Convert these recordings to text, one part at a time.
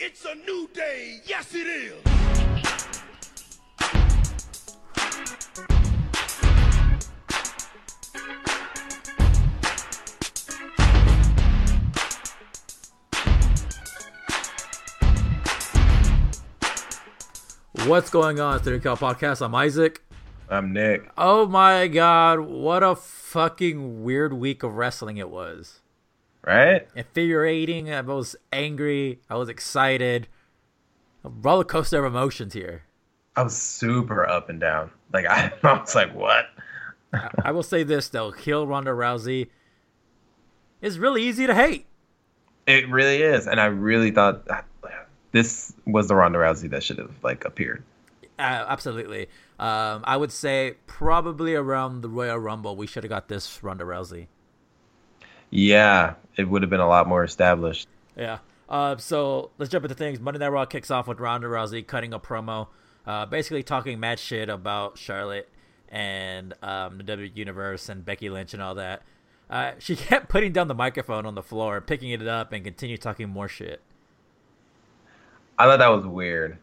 It's a new day. Yes, it is. What's going on, Theory Cal Podcast? I'm Isaac. I'm Nick. Oh my god, what a fucking weird week of wrestling it was. Right? Infuriating, I was angry, I was excited. A roller coaster of emotions here. I was super up and down. Like I, I was like, what? I, I will say this though, heel Ronda Rousey is really easy to hate. It really is, and I really thought this was the Ronda Rousey that should have like appeared. Uh, absolutely. Um, I would say probably around the Royal Rumble, we should have got this Ronda Rousey. Yeah, it would have been a lot more established. Yeah. Uh, so let's jump into things. Monday Night Raw kicks off with Ronda Rousey cutting a promo, uh, basically talking mad shit about Charlotte and um, the W Universe and Becky Lynch and all that. Uh, she kept putting down the microphone on the floor, picking it up, and continued talking more shit. I thought that was weird,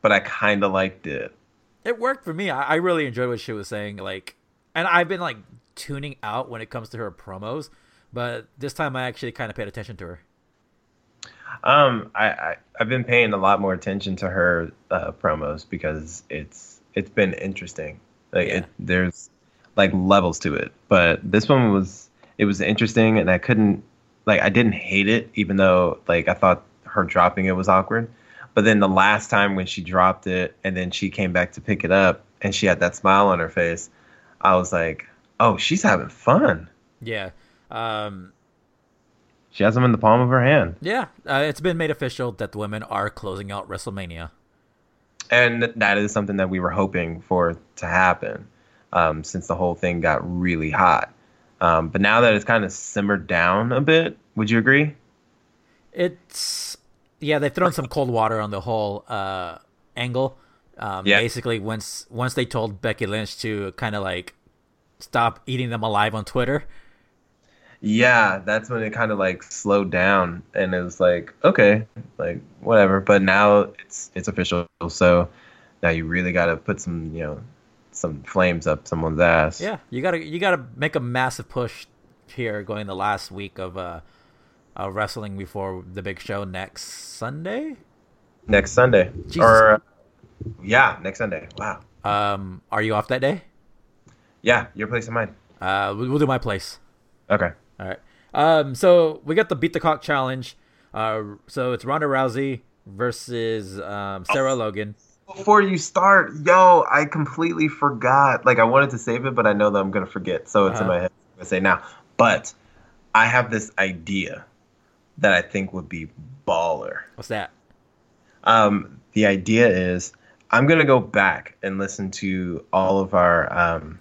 but I kind of liked it. It worked for me. I, I really enjoyed what she was saying. Like, and I've been like tuning out when it comes to her promos, but this time I actually kind of paid attention to her. Um, I, I I've been paying a lot more attention to her uh, promos because it's it's been interesting. Like Yeah. it, there's like levels to it, but this one was it was interesting, and I couldn't like I didn't hate it, even though like I thought her dropping it was awkward. But then the last time when she dropped it, and then she came back to pick it up, and she had that smile on her face, I was like, oh, she's having fun. Yeah. Um, She has them in the palm of her hand. yeah. Uh, it's been made official that the women are closing out WrestleMania. and that is something that we were hoping for to happen um, since the whole thing got really hot. Um, but now that it's kind of simmered down a bit, would you agree? It's yeah, they've thrown some cold water on the whole uh, angle. Um, Yeah. Basically, once once they told Becky Lynch to kind of like stop eating them alive on Twitter. Yeah, that's when it kind of like slowed down, and it was like, okay, like whatever. But now it's it's official, so now you really got to put some, you know, some flames up someone's ass. Yeah, you gotta you gotta make a massive push here going the last week of uh, uh wrestling before the big show next Sunday. Next Sunday, Jesus. or yeah, next Sunday. Wow. Um, are you off that day? Yeah, your place and mine. Uh, we'll, we'll do my place. Okay. All right. Um, so we got the beat the clock challenge. Uh, so it's Ronda Rousey versus um, Sarah Logan. Before you start, yo, I completely forgot. Like I wanted to save it, but I know that I'm gonna forget, so it's in Uh-huh. my head. I'm gonna say now. But I have this idea that I think would be baller. What's that? Um, the idea is I'm gonna go back and listen to all of our um,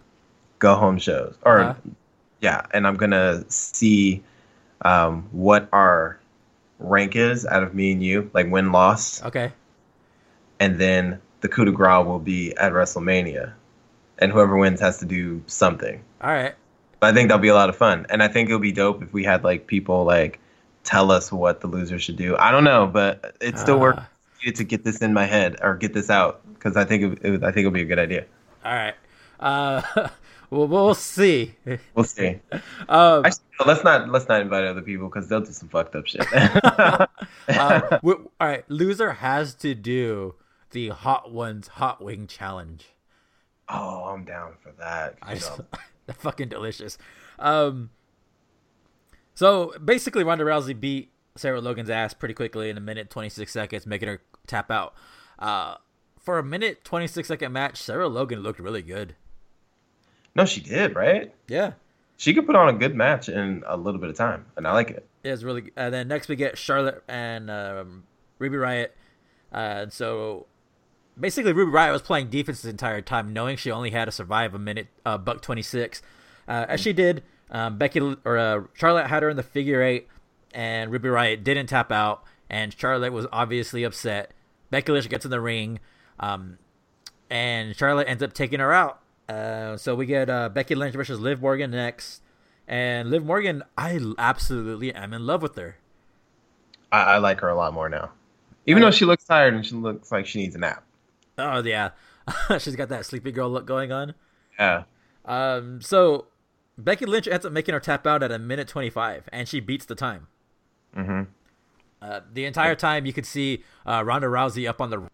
go home shows, or Uh-huh. Yeah, and I'm gonna see um, what our rank is out of me and you, like win loss Okay. and then the coup de grace will be at WrestleMania, and whoever wins has to do something. All right. But I think that'll be a lot of fun, and I think it'll be dope if we had like people like tell us what the loser should do. I don't know, but it still worked Ah. to get this in my head or get this out because I think it, it, I think it'll be a good idea. All right. Uh, we'll, we'll see. We'll see. Um, Actually, no, let's not let's not invite other people because they'll do some fucked up shit. uh, we, all right. Loser has to do the Hot Ones Hot Wing Challenge. oh, I'm down for that. I just, fucking delicious. Um, so basically, Ronda Rousey beat Sarah Logan's ass pretty quickly in a minute twenty six seconds, making her tap out. Uh, for a minute twenty six second match, Sarah Logan looked really good. No, she did right. Yeah, She could put on a good match in a little bit of time, and I like it. it was really. Good. And then next we get Charlotte and um, Ruby Riott. Uh, and so basically, Ruby Riott was playing defense the entire time, knowing she only had to survive a minute, uh, buck twenty six, uh, as she did. Um, Becky or uh, Charlotte had her in the figure eight, and Ruby Riott didn't tap out, and Charlotte was obviously upset. Becky Lynch gets in the ring, um, and Charlotte ends up taking her out. Uh, so we get uh, Becky Lynch versus Liv Morgan next, and Liv Morgan, I absolutely am in love with her. I, I like her a lot more now. Even Uh, though she looks tired and she looks like she needs a nap. Oh yeah, she's got that sleepy girl look going on. Yeah. Um, so Becky Lynch ends up making her tap out at a minute twenty five, and she beats the time. Mm-hmm. Uh, the entire time, you could see uh, Ronda Rousey up on the.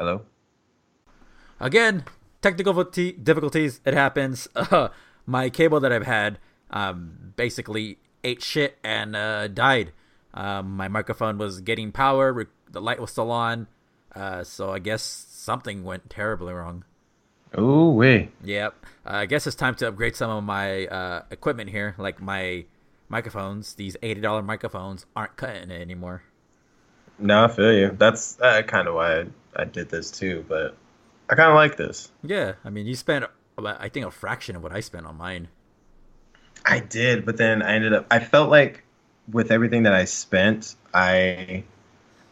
Hello. Again, technical difficulties. It happens. Uh, my cable that I've had um, basically ate shit and uh, died. Um, my microphone was getting power. Re- the light was still on. Uh, so I guess something went terribly wrong. Oh wee. Yep. Uh, I guess it's time to upgrade some of my uh, equipment here, like my microphones. These eighty dollar microphones aren't cutting it anymore. No, I feel you. That's uh, kind of why I, I did this too. But I kind of like this. Yeah, I mean, you spent I think a fraction of what I spent on mine. I did, but then I ended up. I felt like with everything that I spent, I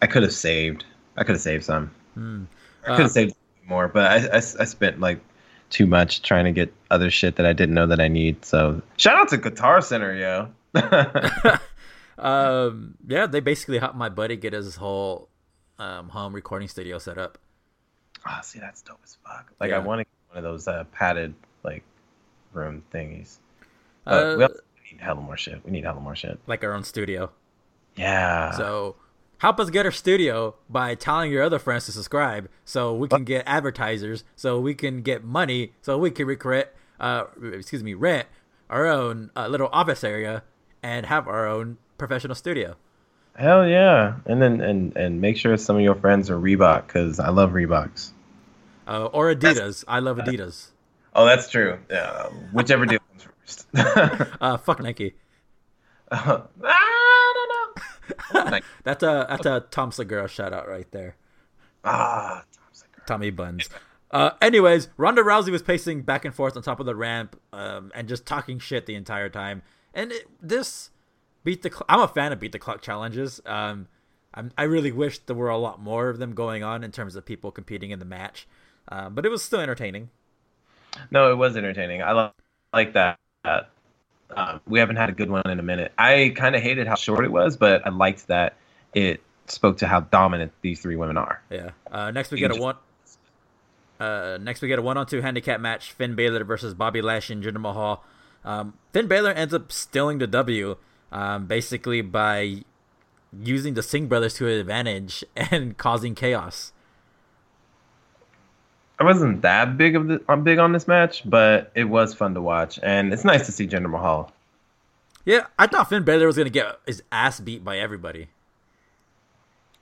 I could have saved. I could have saved some. Hmm. I could Uh, have saved more, but I, I I spent like too much trying to get other shit that I didn't know that I need. So shout out to Guitar Center, yo. um, yeah, they basically helped my buddy get his whole um, home recording studio set up. oh, see, that's dope as fuck. Like Yeah. I want to get one of those uh, padded like room thingies. Uh, we also need hella more shit. We need hella more shit. like our own studio. Yeah. So help us get our studio by telling your other friends to subscribe, so we can get advertisers, so we can get money, so we can recreate, uh, excuse me, rent our own uh, little office area and have our own professional studio. Hell yeah. And then and and make sure some of your friends are Reebok because I love Reeboks. Uh, or Adidas. I love Adidas. Oh, that's true. Yeah, whichever deal comes first. Uh, fuck Nike. Uh, I don't know. Like, That's a that's a Tom Segura shout out right there. ah, Tom Segura. Tommy Buns. Uh, anyways, Ronda Rousey was pacing back and forth on top of the ramp um, and just talking shit the entire time. And it, this beat the. Cl- I'm a fan of beat the clock challenges. Um, I'm, I really wish there were a lot more of them going on in terms of people competing in the match, uh, but it was still entertaining. No, it was entertaining. I li- like that. Um, we haven't had a good one in a minute. I kind of hated how short it was, but I liked that it spoke to how dominant these three women are. Yeah. Uh, next we get a one. Uh, next we get a one-on-two handicap match: Finn Balor versus Bobby Lashley and Jinder Mahal. Um, Finn Balor ends up stealing the W, um, basically by using the Singh brothers to his advantage and causing chaos. I wasn't that big of the I'm big on this match, but it was fun to watch, and it's nice to see Jinder Mahal. Yeah, I thought Finn Balor was gonna get his ass beat by everybody.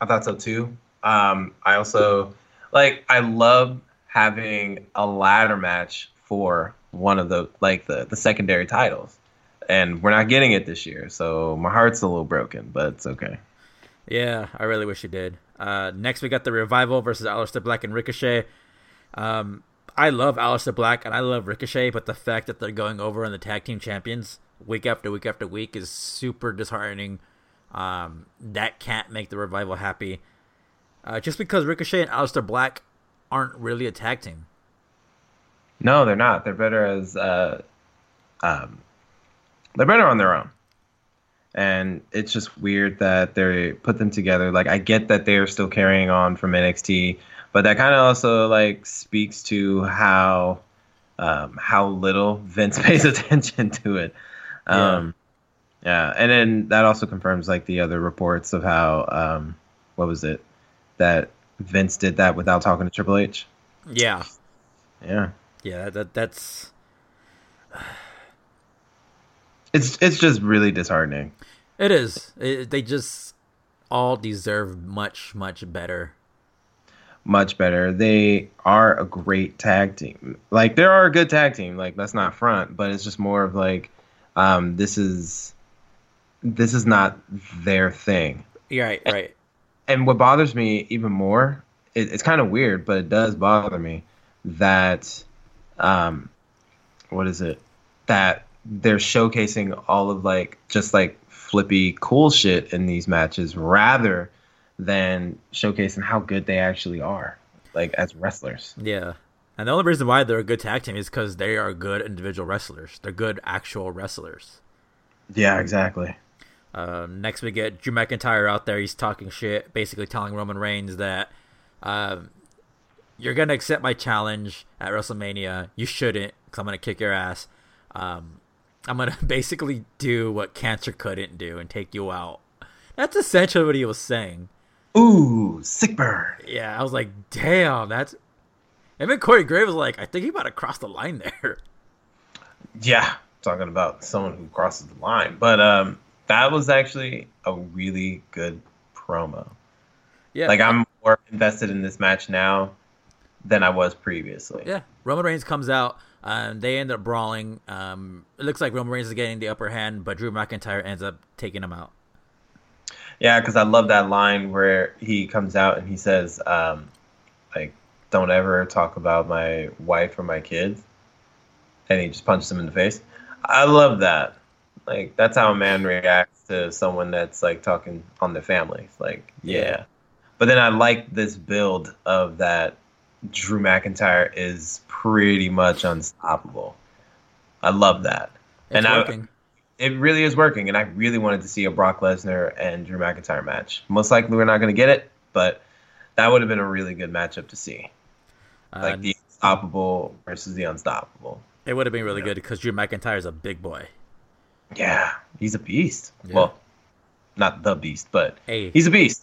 I thought so too. Um, I also like I love having a ladder match for one of the like the the secondary titles, and we're not getting it this year, so my heart's a little broken, but it's okay. Yeah, I really wish he did. Uh, next, we got the Revival versus Aleister Black and Ricochet. Um, I love Aleister Black and I love Ricochet, but the fact that they're going over in the tag team champions week after week after week is super disheartening. Um, that can't make the Revival happy. Uh, just because Ricochet and Aleister Black aren't really a tag team. No, they're not. They're better as uh, um, they're better on their own. And it's just weird that they put them together. Like I get that they're still carrying on from NXT, but that kind of also like speaks to how um, how little Vince pays attention to it. Um, yeah. and then that also confirms like the other reports of how um, what was it that Vince did that without talking to Triple H. Yeah, Yeah. yeah, that, that that's It's it's just really disheartening. it is. It, they just all deserve much much better. Much better. They are a great tag team. Like they are a good tag team. Like let's not front, but it's just more of like um this is this is not their thing. Right, right. And what bothers me even more, it, it's kind of weird, but it does bother me that um what is it? That they're showcasing all of like just like flippy cool shit in these matches rather than showcasing how good they actually are like as wrestlers Yeah. And the only reason why they're a good tag team is because they are good individual wrestlers. They're good actual wrestlers. Yeah, exactly. Uh, next, we get Drew McIntyre out there. He's talking shit, basically telling Roman Reigns that um, you're gonna accept my challenge at WrestleMania. You shouldn't, because I'm gonna kick your ass. Um, I'm gonna basically do what cancer couldn't do and take you out. That's essentially what he was saying. Ooh, sick burn. Yeah, I was like, damn, that's. And then Corey Graves was like, I think he about to cross the line there. Yeah, talking about someone who crosses the line. But um, that was actually a really good promo. Yeah, Like I'm more invested in this match now than I was previously. Yeah, Roman Reigns comes out. Um, they end up brawling. Um, it looks like Roman Reigns is getting the upper hand, but Drew McIntyre ends up taking him out. Yeah, because I love that line where he comes out and he says, um, like, don't ever talk about my wife or my kids. And he just punches him in the face. I love that. Like, that's how a man reacts to someone that's, like, talking on their family. Like, yeah. But then I like this build of that Drew McIntyre is pretty much unstoppable. I love that. It's And I- working. it really is working, and I really wanted to see a Brock Lesnar and Drew McIntyre match. Most likely, we're not going to get it, but that would have been a really good matchup to see, Uh, like the unstoppable versus the unstoppable. it would have been really good because Drew McIntyre is a big boy. Yeah, he's a beast. Yeah. Well, not the beast, but Hey, he's a beast.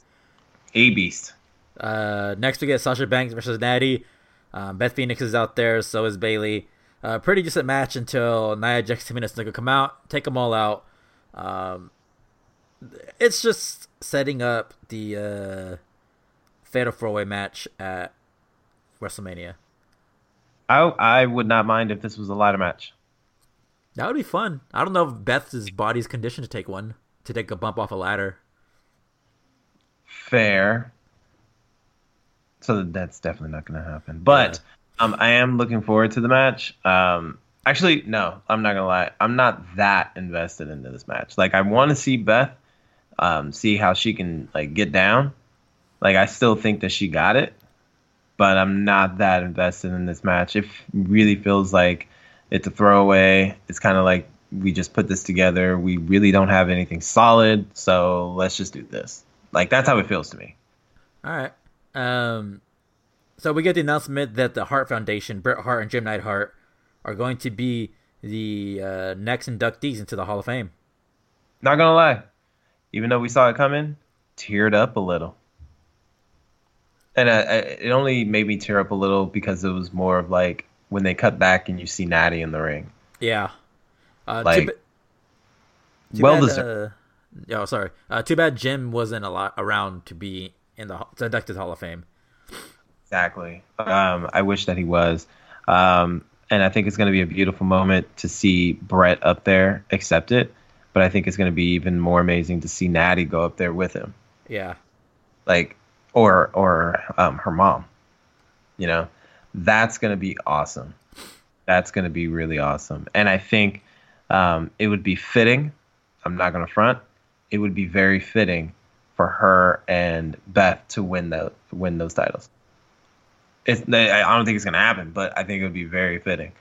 A beast. Uh, next we get Sasha Banks versus Natty. Um, Beth Phoenix is out there, so is Bayley. Uh, pretty decent match until Nia Jax, Tamina Snuka come out, take them all out. Um, it's just setting up the uh, Fatal Four Way match at WrestleMania. I I would not mind if this was a ladder match. That would be fun. I don't know if Beth's body's conditioned to take one, to take a bump off a ladder. Fair. So that's definitely not going to happen. But um, I am looking forward to the match. Um, actually, no, I'm not gonna lie. I'm not that invested into this match. Like, I want to see Beth, um, see how she can like get down. Like, I still think that she got it, but I'm not that invested in this match. It really feels like it's a throwaway. It's kind of like we just put this together. We really don't have anything solid, so let's just do this. Like, that's how it feels to me. All right. Um, so we get the announcement that the Hart Foundation, Bret Hart and Jim Neidhart, are going to be the uh, next inductees into the Hall of Fame. Not gonna lie, even though we saw it coming, teared up a little. And I, I, it only made me tear up a little because it was more of like when they cut back and you see Natty in the ring. Yeah. Uh, too Like, ba- too well bad, deserved. Uh, oh, sorry. Uh, too bad Jim wasn't a lot around to be in the to induct Hall of Fame. Exactly. Um, I wish that he was. Um, and I think it's going to be a beautiful moment to see Bret up there accept it. But I think it's going to be even more amazing to see Natty go up there with him. Yeah. like or or um, her mom you know that's going to be awesome that's going to be really awesome and i think um, it would be fitting i'm not going to front it would be very fitting for her and beth to win the win those titles it's, i don't think it's going to happen but i think it would be very fitting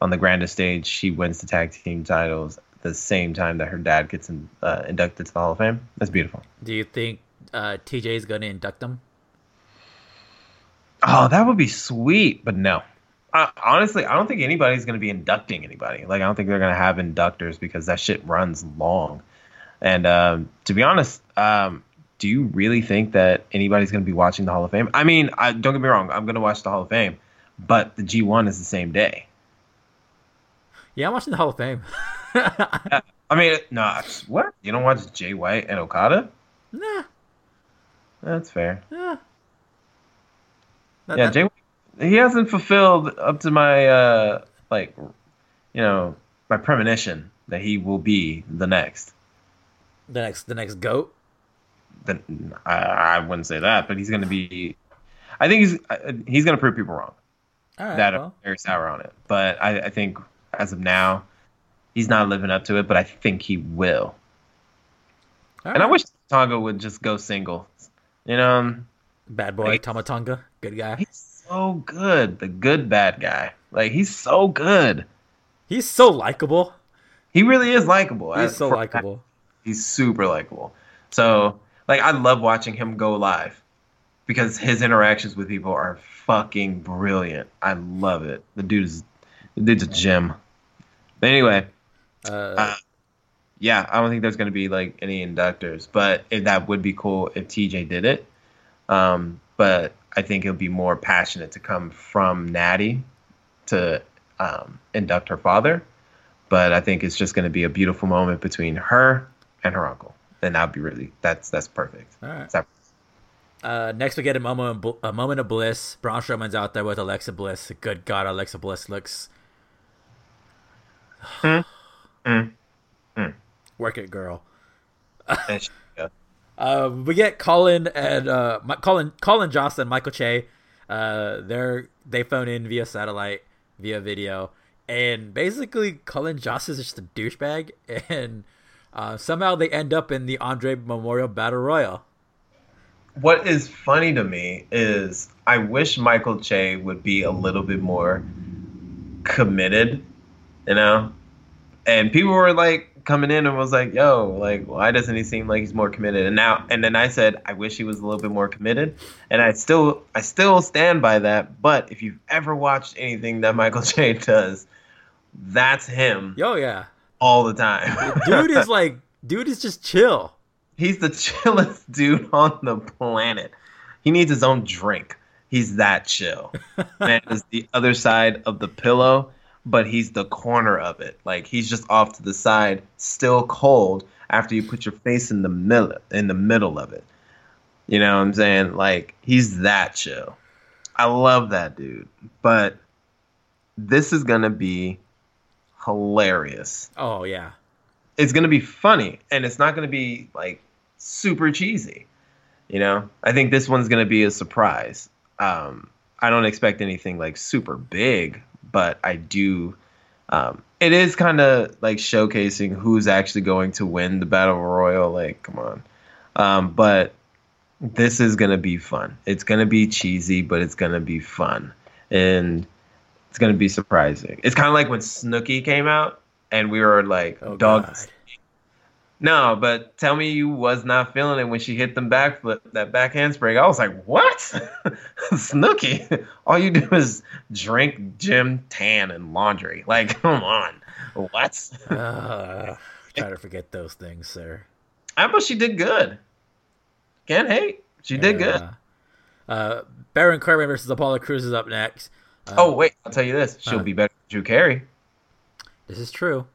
on the grandest stage she wins the tag team titles at the same time that her dad gets in, uh, inducted to the hall of fame that's beautiful Do you think uh, TJ is going to induct them? Oh, that would be sweet, but no. I, honestly, I don't think anybody's going to be inducting anybody. Like, I don't think they're going to have inductors because that shit runs long. And um, to be honest, um, do you really think that anybody's going to be watching the Hall of Fame? I mean, I, don't get me wrong, I'm going to watch the Hall of Fame, but the G1 is the same day. Yeah, I'm watching the Hall of Fame. I mean, no, what? You don't watch Jay White and Okada? nah. That's fair. Yeah. That- yeah, that- Jay, he hasn't fulfilled up to my uh like, you know, my premonition that he will be the next. the next the next goat. Then I, I wouldn't say that, but he's going to be. I think he's uh, he's going to prove people wrong right. that well, are very sour on it. But I, I think as of now, he's not living up to it. But I think he will. all And I wish Tonga would just go single. You know, bad boy Like- Tama Tonga, good guy. he's so good, the good bad guy. Like he's so good. He's so likable. He really is likable. He's so likable. He's super likable. So, like, I love watching him go live because his interactions with people are fucking brilliant. I love it. The dude is, the dude's a gem. But anyway, Uh, uh, yeah, I don't think there's gonna be like any inductors, but if, that would be cool if TJ did it. Um, but I think it would be more passionate to come from Natty to um, induct her father. But I think it's just going to be a beautiful moment between her and her uncle, and that'd be really that's that's perfect. all right. Uh, next, we get a moment, of a moment of bliss. Braun Strowman's out there with Alexa Bliss. Good God, Alexa Bliss looks. Mm, mm. Work it, girl. and she- yeah. Um, we get Colin and uh, Mi- Colin, Colin Jost, Michael Che. Uh, they're they phone in via satellite, via video, and basically Colin Jost is just a douchebag, and uh, somehow they end up in the Andre Memorial Battle Royal. What is funny to me is I wish Michael Che would be a little bit more committed, you know? And people were like coming in and was like, yo, like, why doesn't he seem like he's more committed? And now, and then I said, I wish he was a little bit more committed. And I still, I still stand by that. But if you've ever watched anything that Michael Che does, that's him Yo, yeah, all the time. dude is like, dude is just chill. He's the chillest dude on the planet. He needs his own drink. He's that chill. Man is the other side of the pillow, but he's the corner of it. Like he's just off to the side, still cold after you put your face in the middle in the middle of it. You know what I'm saying? Like he's that chill. I love that dude. But this is gonna be hilarious Oh yeah, it's gonna be funny and it's not gonna be like super cheesy. You know, I think this one's gonna be a surprise. Um, I don't expect anything like super big, but I do. Um, it is kind of like showcasing who's actually going to win the battle royal. Like, come on. Um, but this is gonna be fun. It's gonna be cheesy, but it's gonna be fun, and it's gonna be surprising. It's kind of like when Snooki came out, and we were like, Oh, "Dog, no, but tell me you was not feeling it when she hit them backflip, that back handspring. I was like, what? Snooki. All you do is drink, gym, tan, and laundry. Like, come on. What? uh, try to forget those things, sir. I but she did good. Can't hate. She did good. Uh, uh, Baron Corbin versus Apollo Crews is up next. Uh, Oh, wait. I'll tell you this. She'll Huh. be better than Drew Carey. this is true.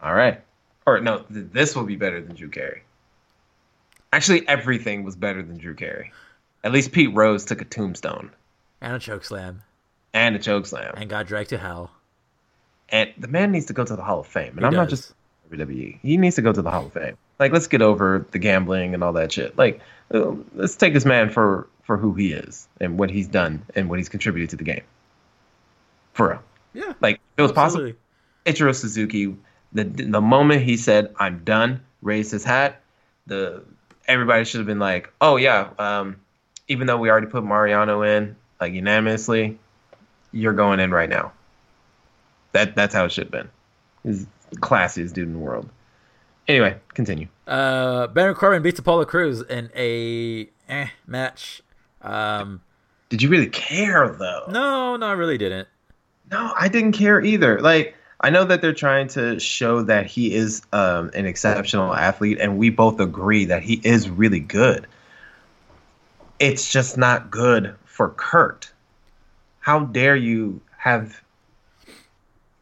All right. Or no, th- this will be better than Drew Carey. Actually, everything was better than Drew Carey. At least Pete Rose took a tombstone And a choke slam, and a choke slam. and got dragged to hell. And the man needs to go to the Hall of Fame. And He I'm not just WWE. He needs to go to the Hall of Fame. Like, let's get over the gambling and all that shit. Like, uh, let's take this man for for who he is and what he's done and what he's contributed to the game. For real. Yeah, Like, it was possible. Ichiro Suzuki, the the moment he said "I'm done," raised his hat. The everybody should have been like, "Oh yeah," um, even though we already put Mariano in like unanimously, you're going in right now. That that's how it should have been. He's the classiest dude in the world. Anyway, continue. Uh, Baron Corbin beats Apollo Crews in a eh, match. Um, Did you really care though? no, no, I really didn't. No, I didn't care either. Like, I know that they're trying to show that he is um, an exceptional athlete, and we both agree that he is really good. It's just not good for Kurt. How dare you have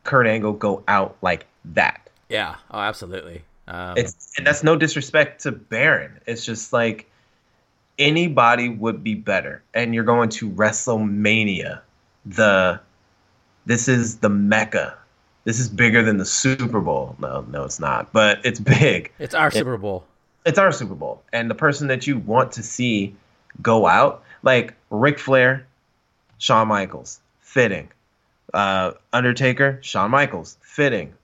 Kurt Angle go out like that? Yeah, oh, absolutely. Um, It's and that's no disrespect to Baron. It's just like anybody would be better. And you're going to WrestleMania. The this is the mecca. This is bigger than the Super Bowl. No, no, it's not. But it's big. it's our Super Bowl. It's our Super Bowl. And the person that you want to see go out, like Ric Flair, Shawn Michaels, fitting. Uh, Undertaker, Shawn Michaels, fitting.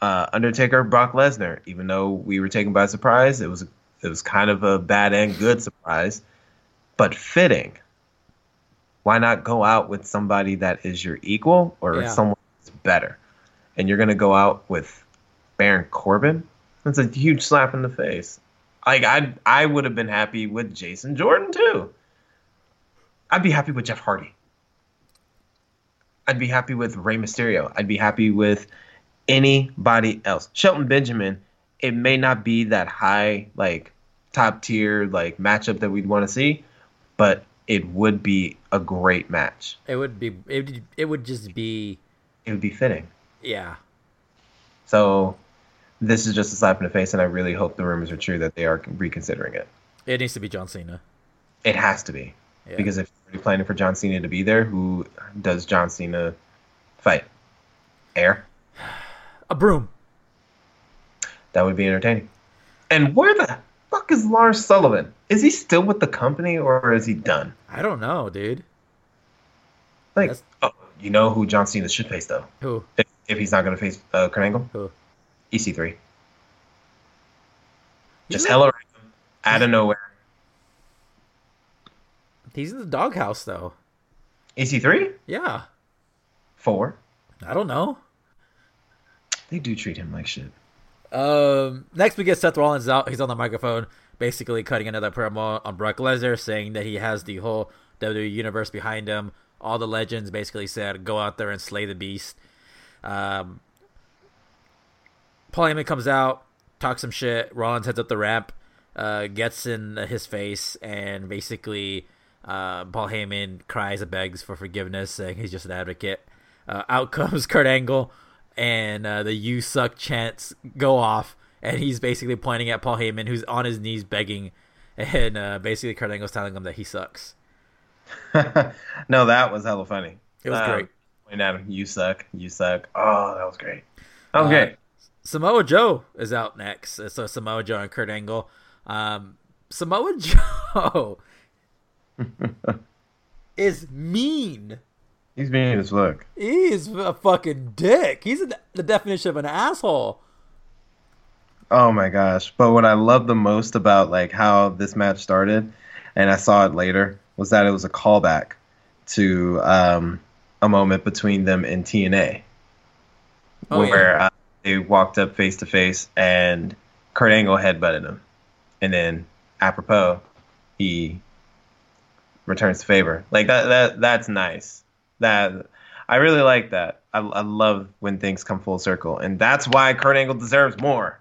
Uh, Undertaker, Brock Lesnar. Even though we were taken by surprise, it was it was kind of a bad and good surprise, but fitting. Why not go out with somebody that is your equal or Yeah. someone that's better? And you're gonna go out with Baron Corbin, that's a huge slap in the face. Like I I would have been happy with Jason Jordan too. I'd be happy with Jeff Hardy. I'd be happy with Rey Mysterio. I'd be happy with anybody else. Shelton Benjamin, it may not be that high, like top tier, like matchup that we'd want to see, but it would be a great match. It would be. It would, it would just be. It would be fitting. Yeah. So, this is just a slap in the face, and I really hope the rumors are true that they are reconsidering it. It needs to be John Cena. It has to be. Yeah. Because if you're planning for John Cena to be there, who does John Cena fight? Air? A broom. That would be entertaining. And where the fuck is Lars Sullivan? Is he still with the company or is he done? I don't know, dude. Like, That's- oh, you know who John Cena should face though? Who? If, if he's not going to face uh, Kurt Angle, Who? EC3. He's Just hella random, out of nowhere. He's in the doghouse, though. EC3, Yeah. four. I don't know. They do treat him like shit. Um, next we get Seth Rollins out. He's on the microphone, basically cutting another promo on Brock Lesnar, saying that he has the whole WWE universe behind him. All the legends basically said, "Go out there and slay the beast." Um, Paul Heyman comes out, talks some shit. Rollins heads up the ramp, uh, gets in his face, and basically, uh, Paul Heyman cries and begs for forgiveness, saying he's just an advocate. Uh, out comes Kurt Angle, and uh, the "You suck" chants go off, and he's basically pointing at Paul Heyman, who's on his knees begging, and uh, basically Kurt Angle's telling him that he sucks. no, that was hella funny. It was Um, great. Pointing at him, you suck, you suck. Oh, that was great. Uh, Okay. Samoa Joe is out next. Uh, So Samoa Joe and Kurt Angle. Um, Samoa Joe is mean. He's being as look. He's a fucking dick. He's the- the definition of an asshole. Oh my gosh. But what I love the most about like how this match started, and I saw it later, was that it was a callback to um, a moment between them in TNA. Oh, where uh, they walked up face to face and Kurt Angle headbutted him. And then apropos, he returns the favor. Like that that that's nice. That I really like that. I, I love when things come full circle, and that's why Kurt Angle deserves more.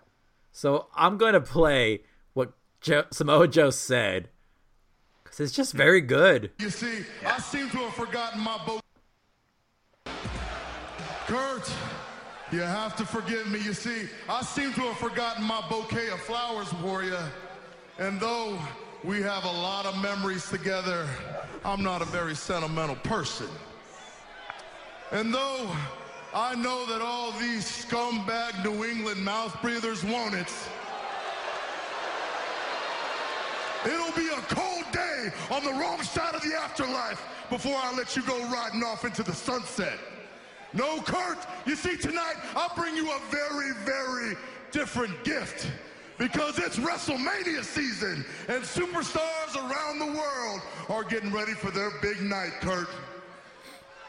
So I'm going to play what Joe, Samoa Joe said because it's just very good. You see, I seem to have forgotten my boat. Kurt, you have to forgive me. You see, I seem to have forgotten my bouquet of flowers for you. And though we have a lot of memories together, I'm not a very sentimental person. And though I know that all these scumbag New England mouth breathers want it, It'll be a cold day on the wrong side of the afterlife before I let you go riding off into the sunset. No, Kurt, you see, tonight I'll bring you a very, very different gift because it's WrestleMania season and superstars around the world are getting ready for their big night, Kurt.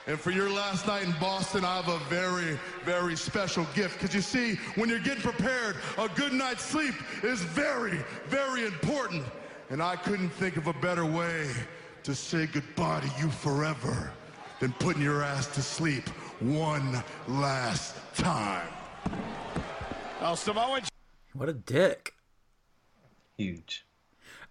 And for your last night in Boston, I have a very, very special gift. Because you see, when you're getting prepared, a good night's sleep is very, very important. And I couldn't think of a better way to say goodbye to you forever than putting your ass to sleep one last time. Now Samoa What a dick. Huge.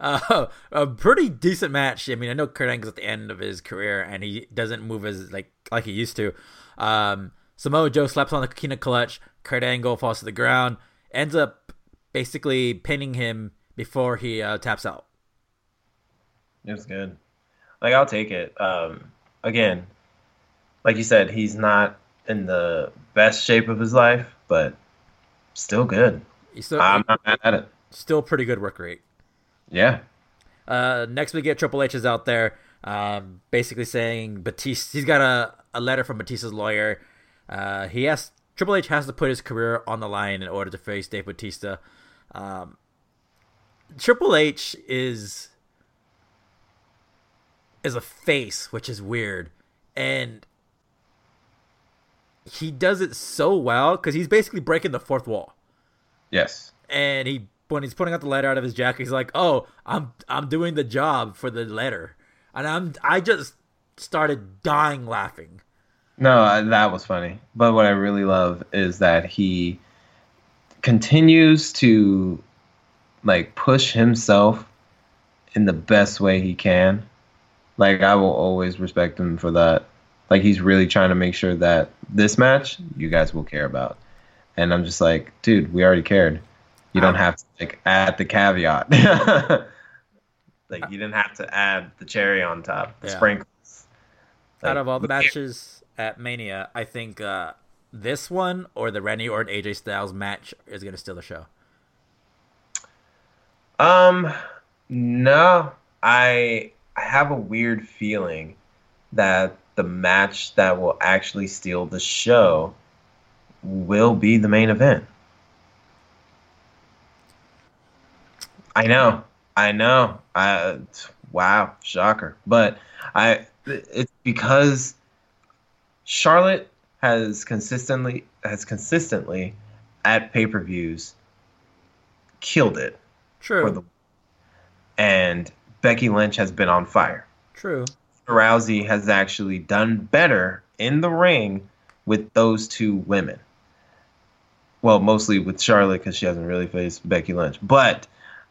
Uh, a pretty decent match. I mean, I know Kurt Angle's at the end of his career, and he doesn't move as like like he used to. Um, Samoa Joe slaps on the Kina clutch. Kurt Angle falls to the ground, ends up basically pinning him before he uh, taps out. It was good. Like I'll take it. Um, again, like you said, he's not in the best shape of his life, but still good. He's still, I'm not mad at it. still pretty good work rate. Yeah. Uh, next we get Triple H is out there, um, basically saying Batista. He's got a, a letter from Batista's lawyer. Uh, he has Triple H has to put his career on the line in order to face Dave Batista. Um, Triple H is is a face, which is weird, and he does it so well because he's basically breaking the fourth wall. Yes. and he when he's putting out the letter out of his jacket, he's like, "Oh, I'm I'm doing the job for the letter," and I'm I just started dying laughing. No, that was funny. But what I really love is that he continues to like push himself in the best way he can. Like I will always respect him for that. Like he's really trying to make sure that this match you guys will care about. And I'm just like, dude, we already cared. You don't have to like add the caveat. like you didn't have to add the cherry on top, the Yeah. sprinkles. out of all the matches at Mania, I think uh, this one or the Randy Orton AJ Styles match is gonna steal the show. Um, no, I I have a weird feeling that the match that will actually steal the show will be the main event. I know, I know. I wow, shocker. But I it's because Charlotte has consistently has consistently at pay-per-views killed it True, the and Becky Lynch has been on fire. true. Rousey has actually done better in the ring with those two women. Well, mostly with Charlotte because she hasn't really faced Becky Lynch. But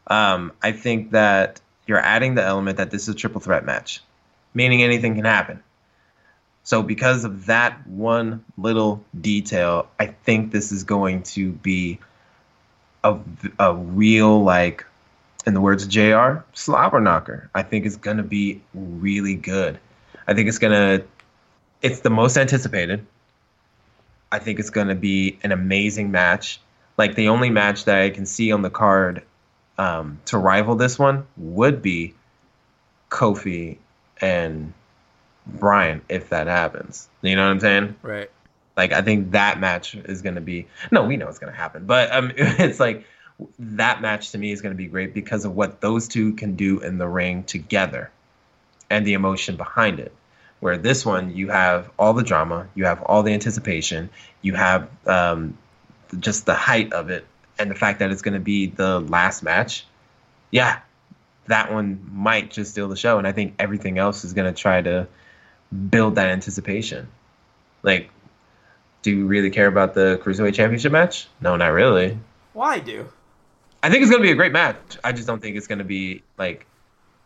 um, I think that you're adding the element that this is a triple threat match, meaning anything can happen. So, because of that one little detail, I think this is going to be a, a real, like, in the words of JR, slobber knocker. I think it's going to be really good. I think it's going to, it's the most anticipated. I think it's going to be an amazing match. Like the only match that I can see on the card um, to rival this one would be Kofi and Brian if that happens. You know what I'm saying? Right. Like I think that match is going to be no, we know it's going to happen, but um, it's like that match to me is going to be great because of what those two can do in the ring together, and the emotion behind it. Where this one, you have all the drama, you have all the anticipation, you have um, just the height of it, and the fact that it's going to be the last match. Yeah, that one might just steal the show, and I think everything else is going to try to build that anticipation. Like, do you really care about the cruiserweight championship match? No, not really. Why do? I think it's gonna be a great match. I just don't think it's gonna be like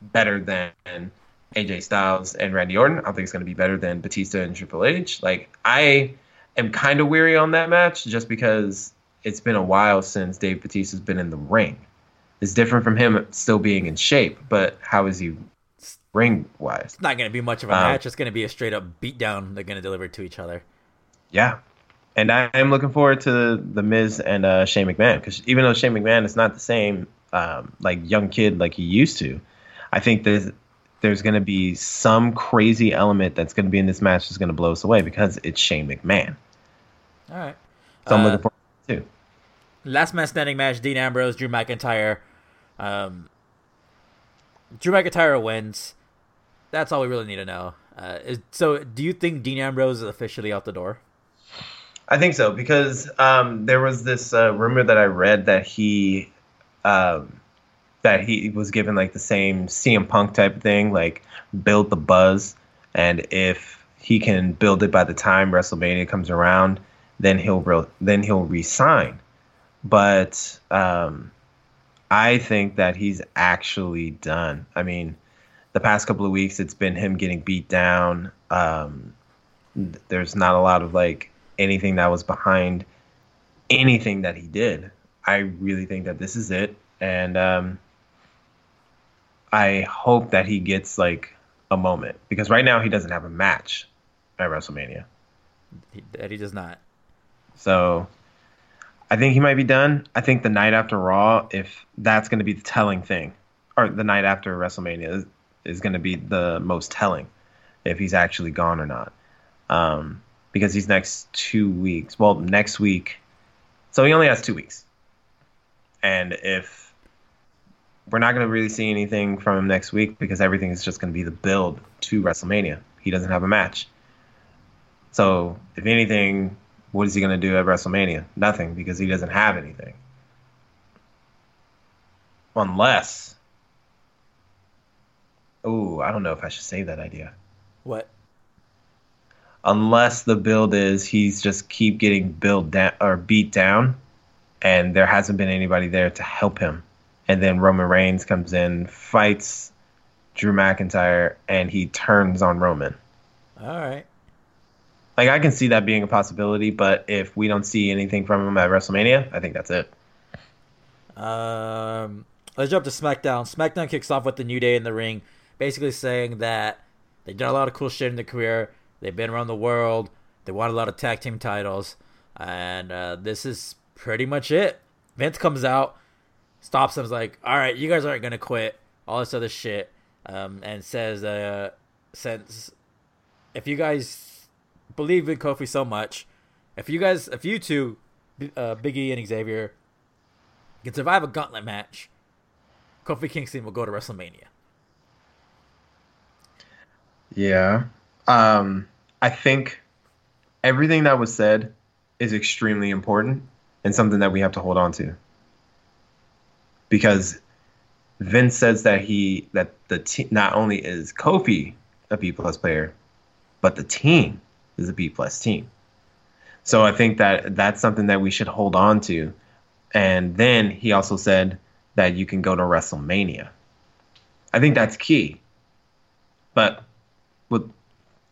better than AJ Styles and Randy Orton. I don't think it's gonna be better than Batista and Triple H. Like I am kind of weary on that match just because it's been a while since Dave Batista's been in the ring. It's different from him still being in shape, but how is he ring wise? It's not gonna be much of a Um, match. It's gonna be a straight up beatdown. They're gonna deliver to each other. Yeah. And I am looking forward to the Miz and uh, Shane McMahon because even though Shane McMahon is not the same um, like young kid like he used to, I think there's there's going to be some crazy element that's going to be in this match that's going to blow us away because it's Shane McMahon. All right. So I'm Uh, looking forward to too. Last man standing match: Dean Ambrose, Drew McIntyre. Um, Drew McIntyre wins. That's all we really need to know. Uh, is, so, do you think Dean Ambrose is officially out the door? I think so because um, there was this uh, rumor that I read that he um, that he was given like the same CM Punk type thing, like build the buzz, and if he can build it by the time WrestleMania comes around, then he'll re- then he'll resign. But um, I think that he's actually done. I mean, the past couple of weeks, it's been him getting beat down. Um, there's not a lot of like anything that was behind anything that he did. I really think that this is it, and um, I hope that he gets like a moment because right now he doesn't have a match at WrestleMania. That he does not. So I think he might be done. I think the night after Raw, if that's going to be the telling thing, or the night after WrestleMania is, is going to be the most telling if he's actually gone or not. Um, because these next two weeks, well, next week, so he only has two weeks. And if we're not going to really see anything from him next week because everything is just going to be the build to WrestleMania, he doesn't have a match. So, if anything, what is he going to do at WrestleMania? Nothing because he doesn't have anything. unless. Oh, I don't know if I should say that idea. What? Unless the build is he's just keep getting built down or beat down, and there hasn't been anybody there to help him, and then Roman Reigns comes in, fights Drew McIntyre, and he turns on Roman. All right. Like I can see that being a possibility, but if we don't see anything from him at WrestleMania, I think that's it. Um, let's jump to SmackDown. SmackDown kicks off with the New Day in the ring, basically saying that they've done a lot of cool shit in their career. They've been around the world. They won a lot of tag team titles, and uh, this is pretty much it. Vince comes out, stops them, is like, "All right, you guys aren't gonna quit." All this other shit, um, and says, uh, "Since if you guys believe in Kofi so much, if you guys, if you two, uh, Big E and Xavier, can survive a gauntlet match, Kofi Kingston will go to WrestleMania." Yeah. Um, I think everything that was said is extremely important and something that we have to hold on to. Because Vince says that he that the te- not only is Kofi a B plus player, but the team is a B plus team. So I think that that's something that we should hold on to. And then he also said that you can go to WrestleMania. I think that's key. But with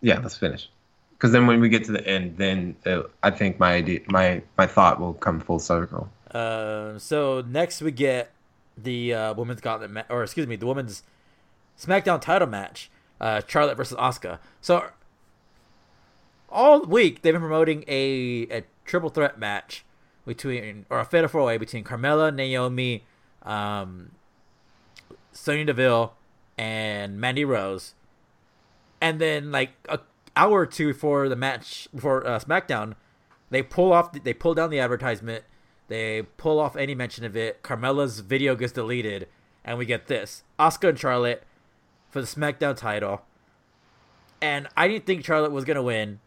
yeah, let's finish. Because then when we get to the end, then uh, I think my idea, my my thought will come full circle. Uh, so next we get the uh, women's gauntlet, ma- or excuse me, the women's SmackDown title match, uh, Charlotte versus Asuka. So all week they've been promoting a, a triple threat match between, or a fatal four way between Carmella, Naomi, um, Sonya Deville, and Mandy Rose. And then like a hour or two before the match, before uh, SmackDown, they pull off, they pull down the advertisement. They pull off any mention of it. Carmella's video gets deleted, and we get this: Asuka and Charlotte for the SmackDown title. And I didn't think Charlotte was gonna win.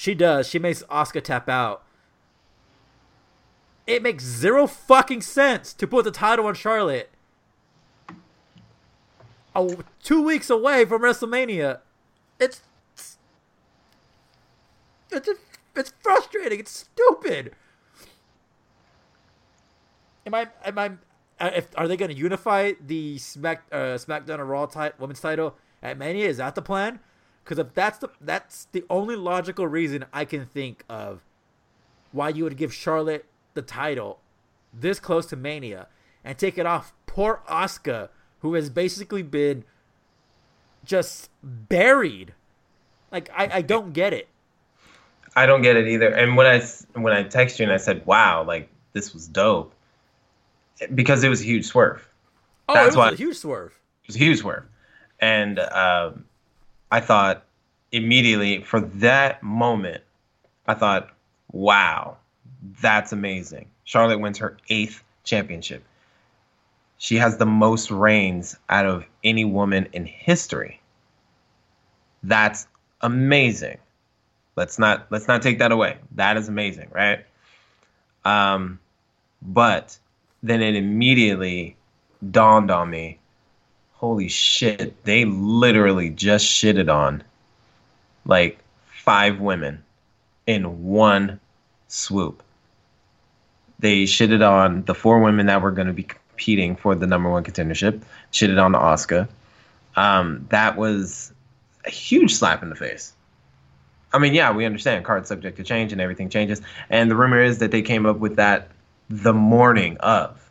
She does. She makes Asuka tap out. It makes zero fucking sense to put the title on Charlotte. Oh, two weeks away from WrestleMania. It's it's it's frustrating. It's stupid. Am I am I uh, if are they going to unify the Smack uh, SmackDown and Raw ti- women's title at Mania? Is that the plan? Because if that's the that's the only logical reason I can think of why you would give Charlotte the title this close to Mania and take it off poor Asuka, who has basically been just buried. Like I, I don't get it. I don't get it either. And when I when I text you and I said, "Wow, like this was dope," because it was a huge swerve. Oh, That's it was why- a huge swerve. It was a huge swerve, and um, I thought immediately for that moment, I thought, "Wow, that's amazing." Charlotte wins her eighth championship. She has the most reigns out of any woman in history. That's amazing. Let's not let's not take that away. That is amazing, right? Um, but then it immediately dawned on me holy shit, they literally just shitted on like five women in one swoop. They shitted on the four women that were going to be competing for the number one contendership, shitted on Asuka. Um, that was a huge slap in the face. I mean, yeah, we understand cards subject to change and everything changes. And the rumor is that they came up with that the morning of.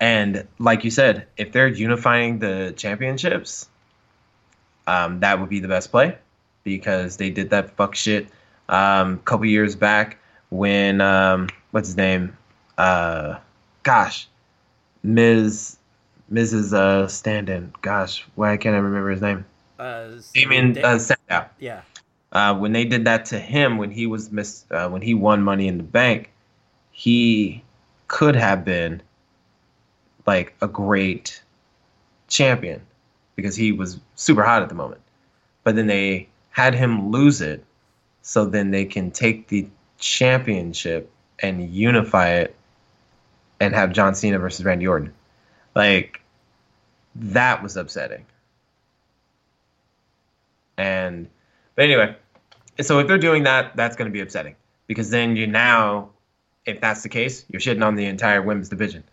And like you said, if they're unifying the championships, um, that would be the best play because they did that fuck shit um, a couple years back when um, what's his name? Uh, gosh, Ms. Mrs. Uh, stand-in. Gosh, why can't I remember his name? Uh, Damien Da- uh, Sandow yeah. uh, when they did that to him when he was miss uh, when he won Money in the Bank, he could have been like a great champion because he was super hot at the moment. But then they had him lose it, so then they can take the championship and unify it and have John Cena versus Randy Orton. Like that was upsetting. And but anyway, so if they're doing that, that's going to be upsetting because then you now, if that's the case, you're shitting on the entire women's division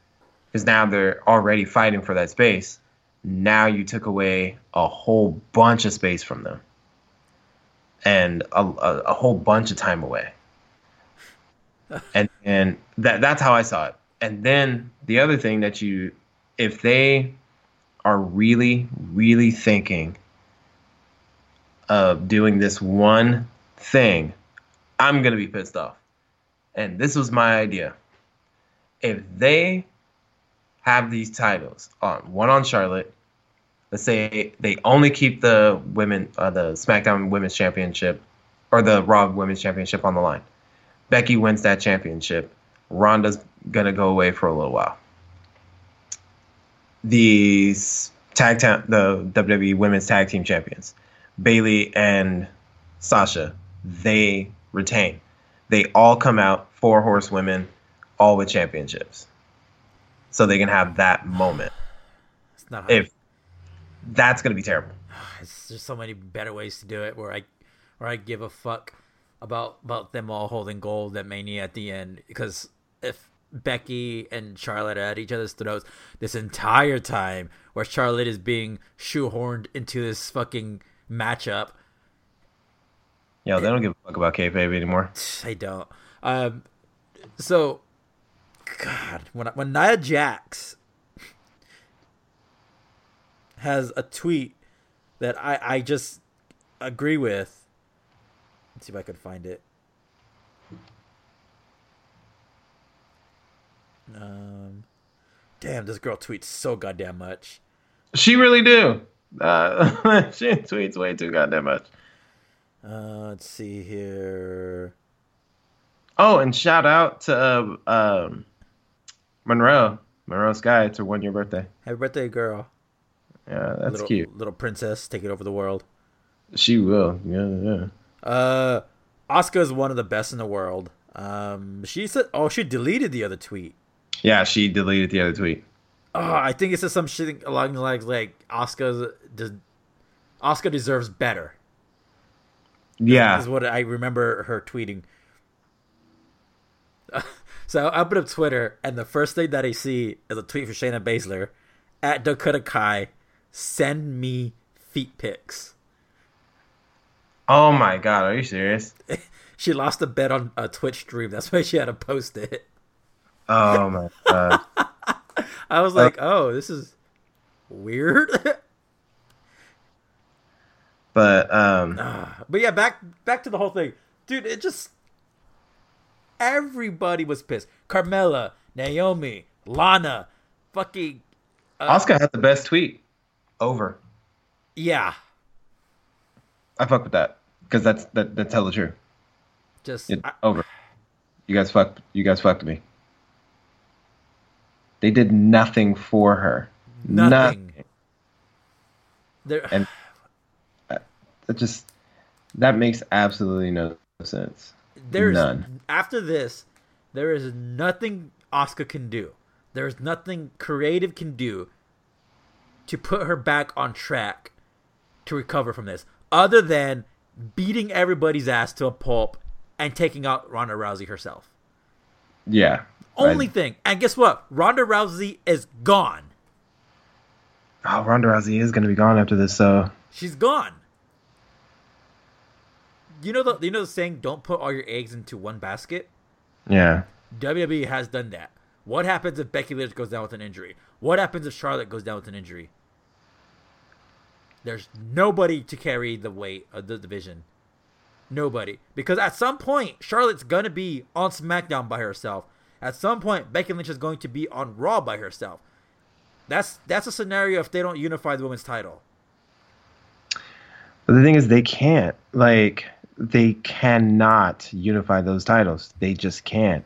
because now they're already fighting for that space. Now you took away a whole bunch of space from them and a, a, a whole bunch of time away. and and that that's how I saw it. And then the other thing that you, if they are really really thinking of doing this one thing, I'm gonna be pissed off. And this was my idea. If they have these titles on one on Charlotte, let's say they only keep the women, uh, the SmackDown Women's Championship, or the Raw Women's Championship on the line. Becky wins that championship. Ronda's gonna go away for a little while. These tag ta- the WWE Women's Tag Team Champions, Bayley and Sasha, they retain. They all come out four horsewomen, all with championships, so they can have that moment. It's not If that's gonna be terrible. There's so many better ways to do it where I where I give a fuck about about them all holding gold at Mania at the end because if Becky and Charlotte are at each other's throats this entire time where Charlotte is being shoehorned into this fucking matchup Yo, they don't give a fuck about kayfabe anymore. They don't. Um, so, God, when when Nia Jax has a tweet that I I just agree with. Let's see if I can find it. Um, damn, this girl tweets so goddamn much. She really do. Uh, she tweets way too goddamn much. Uh, let's see here. Oh, and shout out to uh, um, Monroe, Monroe Sky. It's her one year birthday. Happy birthday, girl! Yeah, that's little, cute. Little princess taking over the world. She will. Yeah, yeah. Uh, Asuka is one of the best in the world. Um, she said, "Oh, she deleted the other tweet." Yeah, she deleted the other tweet. Oh, I think it says some shit along the lines like Asuka does. Asuka deserves better. Yeah, Is what I remember her tweeting. so I open up Twitter, and the first thing that I see is a tweet from Shayna Baszler at Dakota Kai. Send me feet pics. Oh my god, are you serious? She lost a bet on a Twitch stream. That's why she had to post it. Oh my god. I was like, oh, this is weird. but um, but yeah, back back to the whole thing, dude. It just everybody was pissed. Carmella, Naomi, Lana, fucking uh, Asuka had the best tweet. Over. yeah, I fuck with that because that's that that tell the truth. just It, I- over. You guys fucked. You guys fucked me. They did nothing for her. nothing. There, And uh, that just that makes absolutely no sense. There's none. after this, there is nothing Asuka can do. There's nothing creative can do to put her back on track to recover from this, other than beating everybody's ass to a pulp and taking out Ronda Rousey herself. Yeah. Only I- thing. And guess what? Ronda Rousey is gone. oh, Ronda Rousey is gonna be gone after this. So She's gone. You know the you know the saying, "Don't put all your eggs into one basket." yeah. WWE has done that. What happens if Becky Lynch goes down with an injury? What happens if Charlotte goes down with an injury? There's nobody to carry the weight of the division. Nobody. Because at some point, Charlotte's going to be on SmackDown by herself. At some point, Becky Lynch is going to be on Raw by herself. That's that's a scenario if they don't unify the women's title. But the thing is, they can't. Like, they cannot unify those titles. They just can't.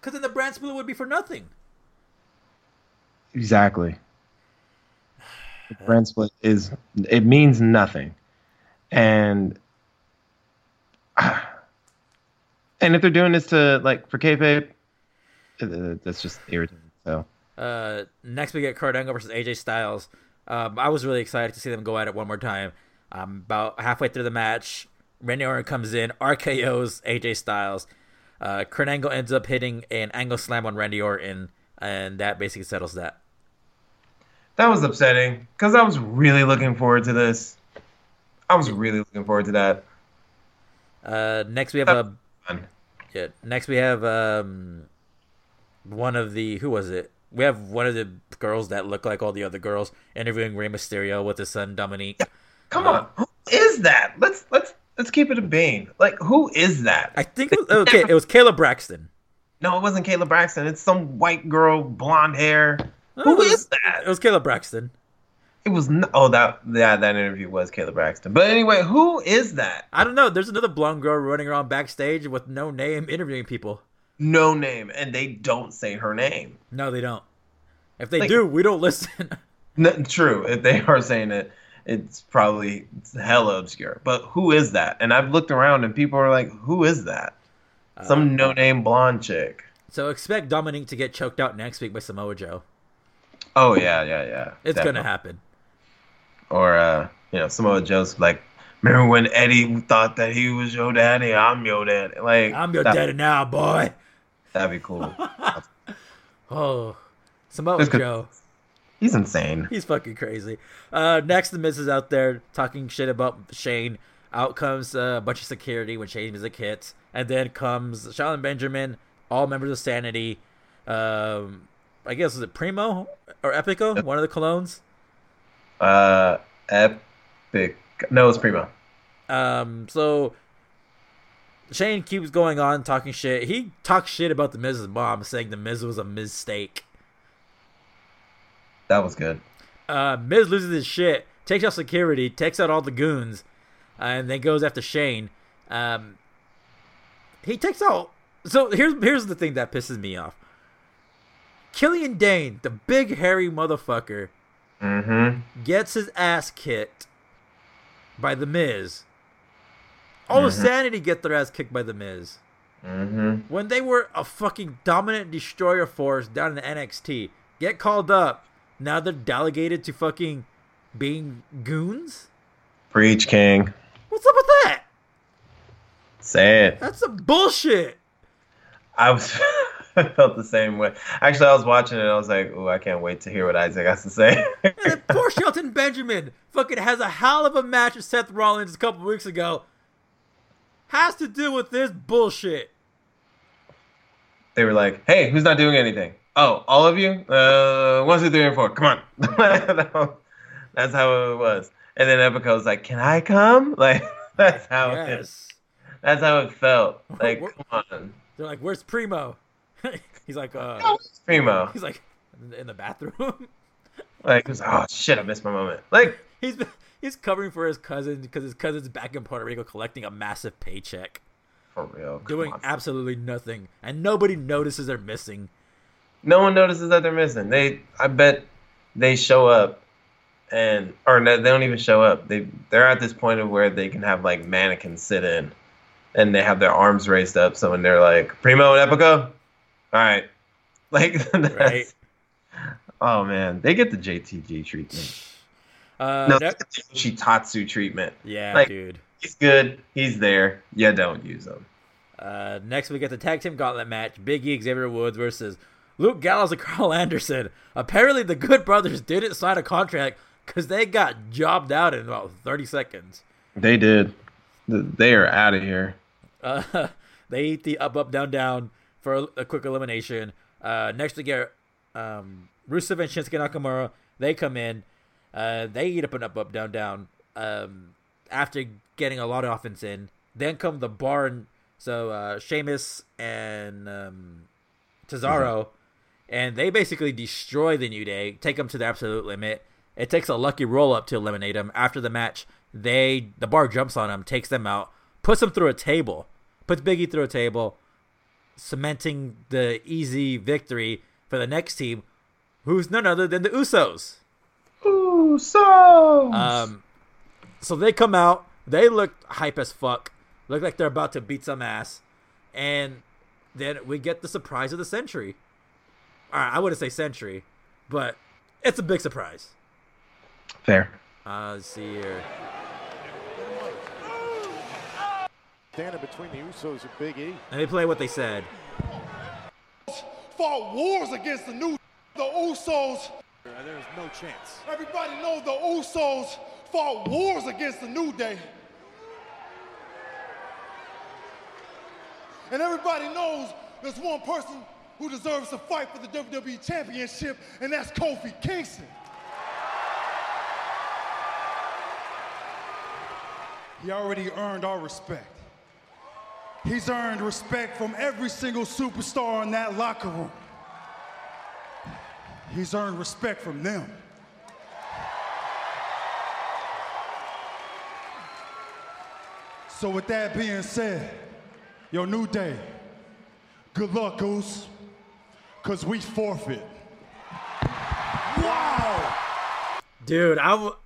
Because then the brand split would be for nothing. Exactly. The brand split is it means nothing, and and if they're doing this to like for kayfabe, uh, that's just irritating. So Uh, next we get Angle versus AJ Styles. Um, I was really excited to see them go at it one more time. Um, about halfway through the match, Randy Orton comes in, RKO's AJ Styles. Uh, Kurt Angle ends up hitting an angle slam on Randy Orton, and that basically settles that. That was upsetting because I was really looking forward to this. I was really looking forward to that. Uh, next we have a yeah. Next we have um, one of the who was it? We have one of the girls that look like all the other girls interviewing Rey Mysterio with his son Dominik. Yeah. Come on, who is that? Let's let's let's keep it a bean. Like, who is that? I think it was, oh, okay. It was Kayla Braxton. No, it wasn't Kayla Braxton. It's some white girl, blonde hair. Oh, who was, is that? It was Kayla Braxton. It was no, oh that yeah that interview was Kayla Braxton. But anyway, who is that? I don't know. There's another blonde girl running around backstage with no name interviewing people. No name, and they don't say her name. No, they don't. If they like, do, we don't listen. no, true. If they are saying it, it's probably hella obscure. But who is that? And I've looked around, and people are like, "Who is that?" Some uh, no-name blonde chick. So expect Dominik to get choked out next week by Samoa Joe. Oh yeah, yeah, yeah. It's definitely. gonna happen or uh, you know, Samoa Joe's like, remember when Eddie thought that he was your daddy? I'm your daddy. Like I'm your daddy now, boy. That'd be cool. oh, Samoa Joe. He's insane. He's fucking crazy. Uh, next, the Miz is out there talking shit about Shane. Out comes uh, a bunch of security when Shane music hits, and then comes Shelton Benjamin, all members of Sanity. Um, I guess is it Primo or Epico, one of the clones. Uh, Epic. No, it's Primo. Um, so Shane keeps going on talking shit. He talks shit about the Miz's mom, saying the Miz was a mistake. That was good. Uh, Miz loses his shit, takes out security, takes out all the goons, uh, and then goes after Shane. Um, he takes out. So here's here's the thing that pisses me off. Killian Dain, the big hairy motherfucker, mm-hmm. gets his ass kicked by the Miz. All mm-hmm. of Sanity get their ass kicked by the Miz. Mm-hmm. When they were a fucking dominant destroyer force down in NXT, get called up. Now they're delegated to fucking being goons. Preach, King. What's up with that? Say it. That's some bullshit. I was. I felt the same way. Actually, I was watching it. I was like, "Oh, I can't wait to hear what Isaac has to say." and then poor Shelton Benjamin fucking has a hell of a match with Seth Rollins a couple weeks ago. Has to do with this bullshit. They were like, "Hey, who's not doing anything? Oh, all of you? Uh, one, two, three, and four. Come on." that's how it was. And then Epico was like, "Can I come?" Like that's how yes. it. That's how it felt. Like, come on. They're like, "Where's Primo?" he's like, uh, Primo. He's like in the bathroom. like, oh shit, I missed my moment. Like, he's he's covering for his cousin because his cousin's back in Puerto Rico collecting a massive paycheck. For real, doing on. absolutely nothing, and nobody notices they're missing. No one notices that they're missing. They, I bet, they show up, and or no, they don't even show up. They they're at this point of where they can have like mannequins sit in, and they have their arms raised up. So when they're like Primo and Epico, all right. Like right. Oh man, they get the JTG treatment. Uh, no, that, the Shitatsu treatment. Yeah, like, dude. He's good. He's there. Yeah, don't use him. Uh, next we get the tag team gauntlet match: Big E, Xavier Woods versus Luke Gallows and Karl Anderson. Apparently, the Good Brothers didn't sign a contract because they got jobbed out in about thirty seconds. They did. They are out of here. Uh, they eat the up, up, down, down for a, a quick elimination. Uh, next we get um, Rusev and Shinsuke Nakamura. They come in. Uh, they eat up and up, up, down, down. Um, after getting a lot of offense in, then come the barn. So uh, Sheamus and um, Cesaro, mm-hmm. And they basically destroy the New Day, take them to the absolute limit. It takes a lucky roll up to eliminate them. After the match, they the bar jumps on them, takes them out, puts them through a table, puts Biggie through a table, cementing the easy victory for the next team, who's none other than the Usos. Usos. Um, so they come out. They look hype as fuck. Look like they're about to beat some ass, and then we get the surprise of the century. All right, I wouldn't say century, but it's a big surprise. Fair. Uh, let's see here. Standing between the Usos and Big E. Let me play what they said. Fought wars against the new the Usos. There's no chance. Everybody knows the Usos fought wars against the New Day. And everybody knows there's one person who deserves to fight for the WWE Championship, and that's Kofi Kingston. He already earned our respect. He's earned respect from every single superstar in that locker room. He's earned respect from them. So with that being said, your new day, good luck, Goose, because we forfeit. Wow! Dude, I, w-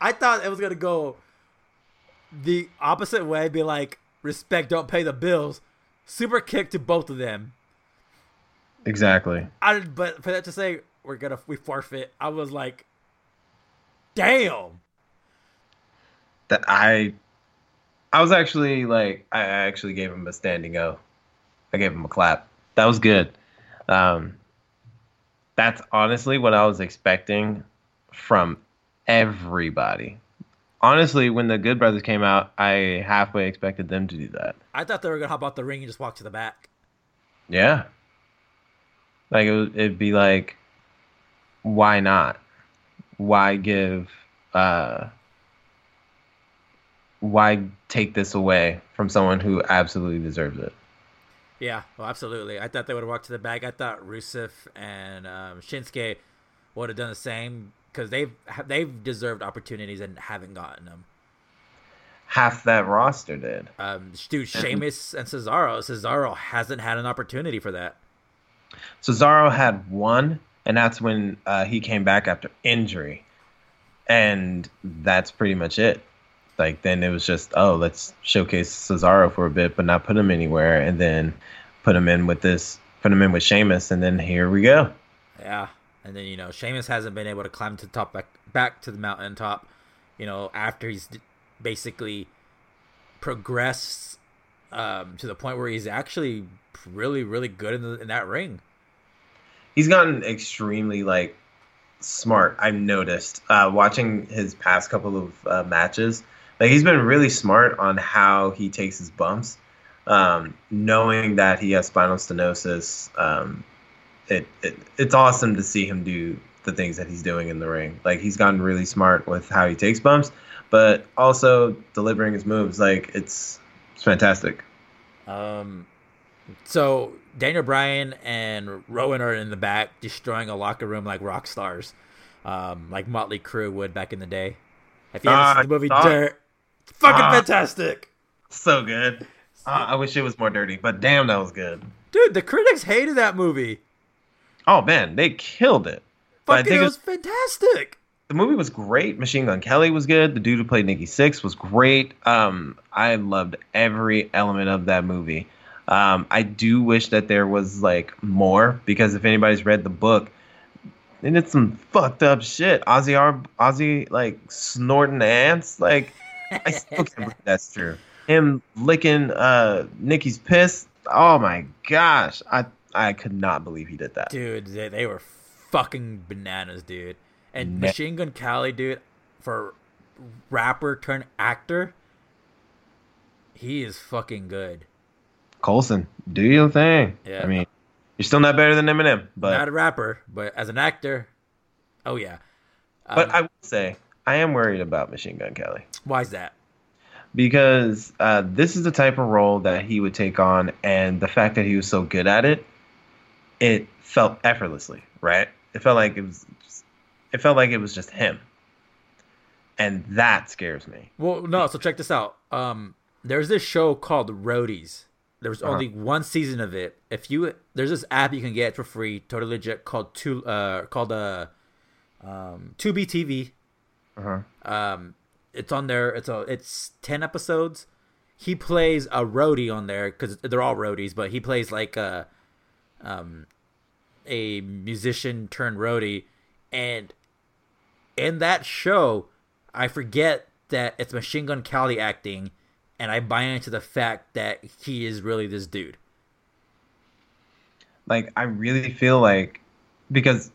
I thought it was gonna go the opposite way, be like respect, don't pay the bills. Super kick to both of them. Exactly. I but for that to say we're gonna we forfeit, I was like, damn. That I I was actually like I actually gave him a standing O. I gave him a clap. That was good. Um that's honestly what I was expecting from everybody. Honestly, when the Good Brothers came out, I halfway expected them to do that. I thought they were gonna hop out the ring and just walk to the back. Yeah. Like it would, it'd be like, why not? Why give? uh Why take this away from someone who absolutely deserves it? Yeah, well, absolutely. I thought they would have walked to the back. I thought Rusev and um, Shinsuke would have done the same because they've they've deserved opportunities and haven't gotten them. Half that roster did. Um, dude, Sheamus and Cesaro. Cesaro hasn't had an opportunity for that. Cesaro had one, and that's when uh, he came back after injury, and that's pretty much it. Like then it was just oh let's showcase Cesaro for a bit, but not put him anywhere, and then put him in with this, put him in with Sheamus, and then here we go. Yeah, and then you know Sheamus hasn't been able to climb to the top back back to the mountaintop. You know after he's basically progressed um, to the point where he's actually really really good in, the, in that ring. he's gotten extremely like smart i've noticed uh watching his past couple of uh, matches like he's been really smart on how he takes his bumps um knowing that he has spinal stenosis um it, it it's awesome to see him do the things that he's doing in the ring like he's gotten really smart with how he takes bumps but also delivering his moves like it's it's fantastic Um, so Daniel Bryan and Rowan are in the back destroying a locker room like rock stars, um, like Motley Crue would back in the day. If you haven't Ah, seen the movie. Dirt, it's fucking Ah. fantastic, so good uh, i wish it was more dirty but damn that was good dude. The critics hated that movie. oh man they killed it But Fucking, it it was fantastic. the movie was great. Machine Gun Kelly was good. The dude who played Nikki Sixx was great. Um, I loved every element of that movie. Um, I do wish that there was like more because if anybody's read the book, and it's some fucked up shit. Ozzy, Ar- Ozzy like snorting ants. Like I still can't believe that's true. Him licking uh, Nikki's piss. Oh my gosh, I I could not believe he did that. Dude, they, they were fucking bananas, dude. And Ne- Machine Gun Kelly, dude, for rapper turned actor, he is fucking good. Colson, do your thing. Yeah. I mean, you're still not better than Eminem, but Not a rapper, but as an actor, oh yeah. Um, But I would say I am worried about Machine Gun Kelly why's that? because uh, this is the type of role that he would take on, and the fact that he was so good at it, it felt effortlessly, right? It felt like it was, just, it felt like it was just him, and that scares me. Well, no. So check this out. Um, there's this show called Roadies. There was Uh-huh. only one season of it. If you there's this app you can get for free, totally legit, called two uh called uh um Tubi TV. Uh-huh. Um, it's on there. It's a it's ten episodes. He plays a roadie on there because they're all roadies, but he plays like a um a musician turned roadie, and in that show, I forget that it's Machine Gun Kelly acting, and I buy into the fact that he is really this dude. Like I really feel like because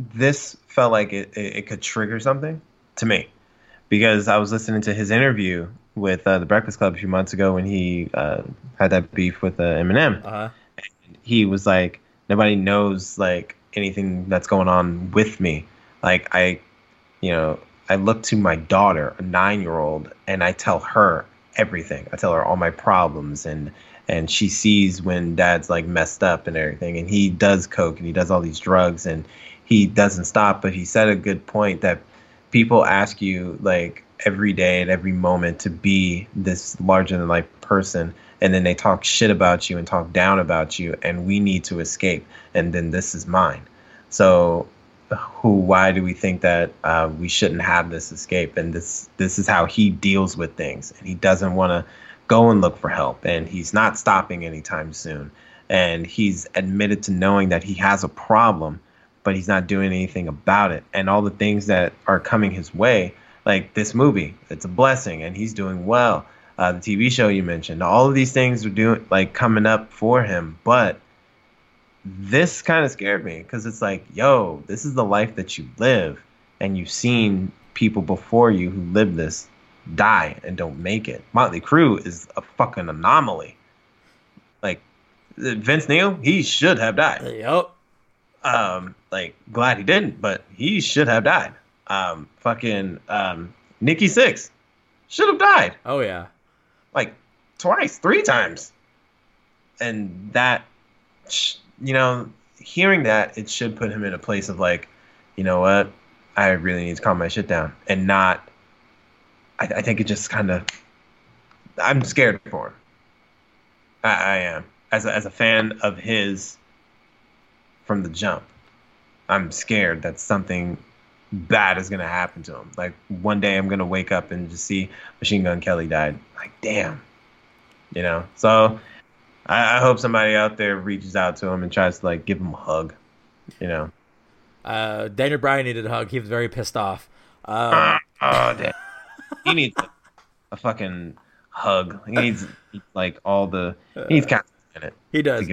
this felt like it, it, it could trigger something to me because I was listening to his interview with uh, the Breakfast Club a few months ago when he uh, had that beef with uh, Eminem. Uh-huh. He was like, nobody knows like anything that's going on with me. Like I, you know, I look to my daughter, a nine-year-old, and I tell her everything. I tell her all my problems, and and she sees when dad's like messed up and everything, and he does coke and he does all these drugs, and he doesn't stop. But he said a good point that people ask you like every day at every moment to be this larger than life person and then they talk shit about you and talk down about you and we need to escape and then this is mine. So who why do we think that uh, we shouldn't have this escape? And this this is how he deals with things and he doesn't want to go and look for help and he's not stopping anytime soon. And he's admitted to knowing that he has a problem but he's not doing anything about it. And all the things that are coming his way, like this movie, it's a blessing, and he's doing well. Uh, the TV show you mentioned, all of these things are doing like coming up for him, but this kind of scared me because it's like, yo, this is the life that you live, and you've seen people before you who live this die and don't make it. Motley Crue is a fucking anomaly. Like Vince Neil, he should have died. Yep. Um, like glad he didn't, but he should have died. Um, fucking um, Nikki Sixx should have died. Oh yeah, like twice, three times, and that, you know, hearing that it should put him in a place of like, you know what, I really need to calm my shit down and not. I, I think it just kind of. I'm scared for him. I, I am as a, as a fan of his from the jump. I'm scared that something bad is gonna happen to him. Like one day I'm gonna wake up and just see Machine Gun Kelly died. Like damn, you know. So I, I hope somebody out there reaches out to him and tries to like give him a hug. You know. Uh, Daniel Bryan needed a hug. He was very pissed off. Uh, oh damn. he needs a, a, fucking hug. He needs like all the. He needs kind in it. He does.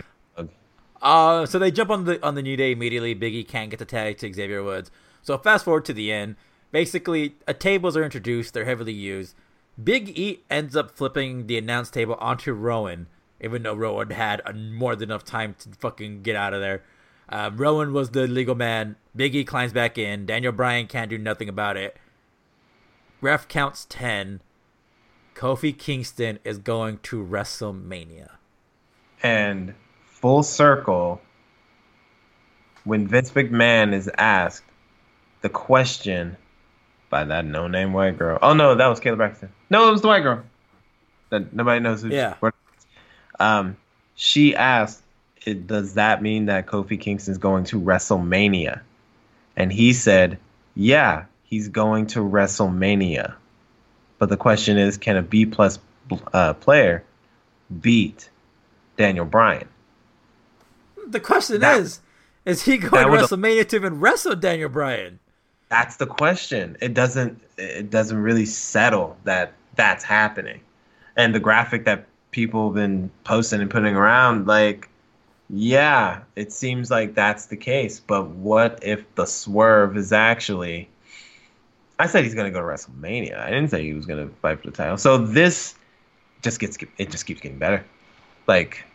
Uh, so they jump on the on the new day immediately. Biggie can't get the tag to Xavier Woods. So fast forward to the end. Basically, a tables are introduced. They're heavily used. Big E ends up flipping the announce table onto Rowan, even though Rowan had a, more than enough time to fucking get out of there. Um, Rowan was the legal man. Big E climbs back in. Daniel Bryan can't do nothing about it. Ref counts 10. Kofi Kingston is going to WrestleMania. And full circle when Vince McMahon is asked the question by that no name white girl. Oh no, that was Kayla Braxton. No, it was the white girl. That nobody knows who. Yeah. She, um, she asked, "Does that mean that Kofi Kingston is going to WrestleMania?" And he said, "Yeah, he's going to WrestleMania." But the question is, can a B plus uh, player beat Daniel Bryan? The question that, is, is he going to WrestleMania to even wrestle Daniel Bryan? That's the question. It doesn't it doesn't really settle that that's happening. And the graphic that people have been posting and putting around, like, yeah, it seems like that's the case. But what if the swerve is actually I said he's gonna go to WrestleMania. I didn't say he was gonna fight for the title. So this just gets it just keeps getting better. Like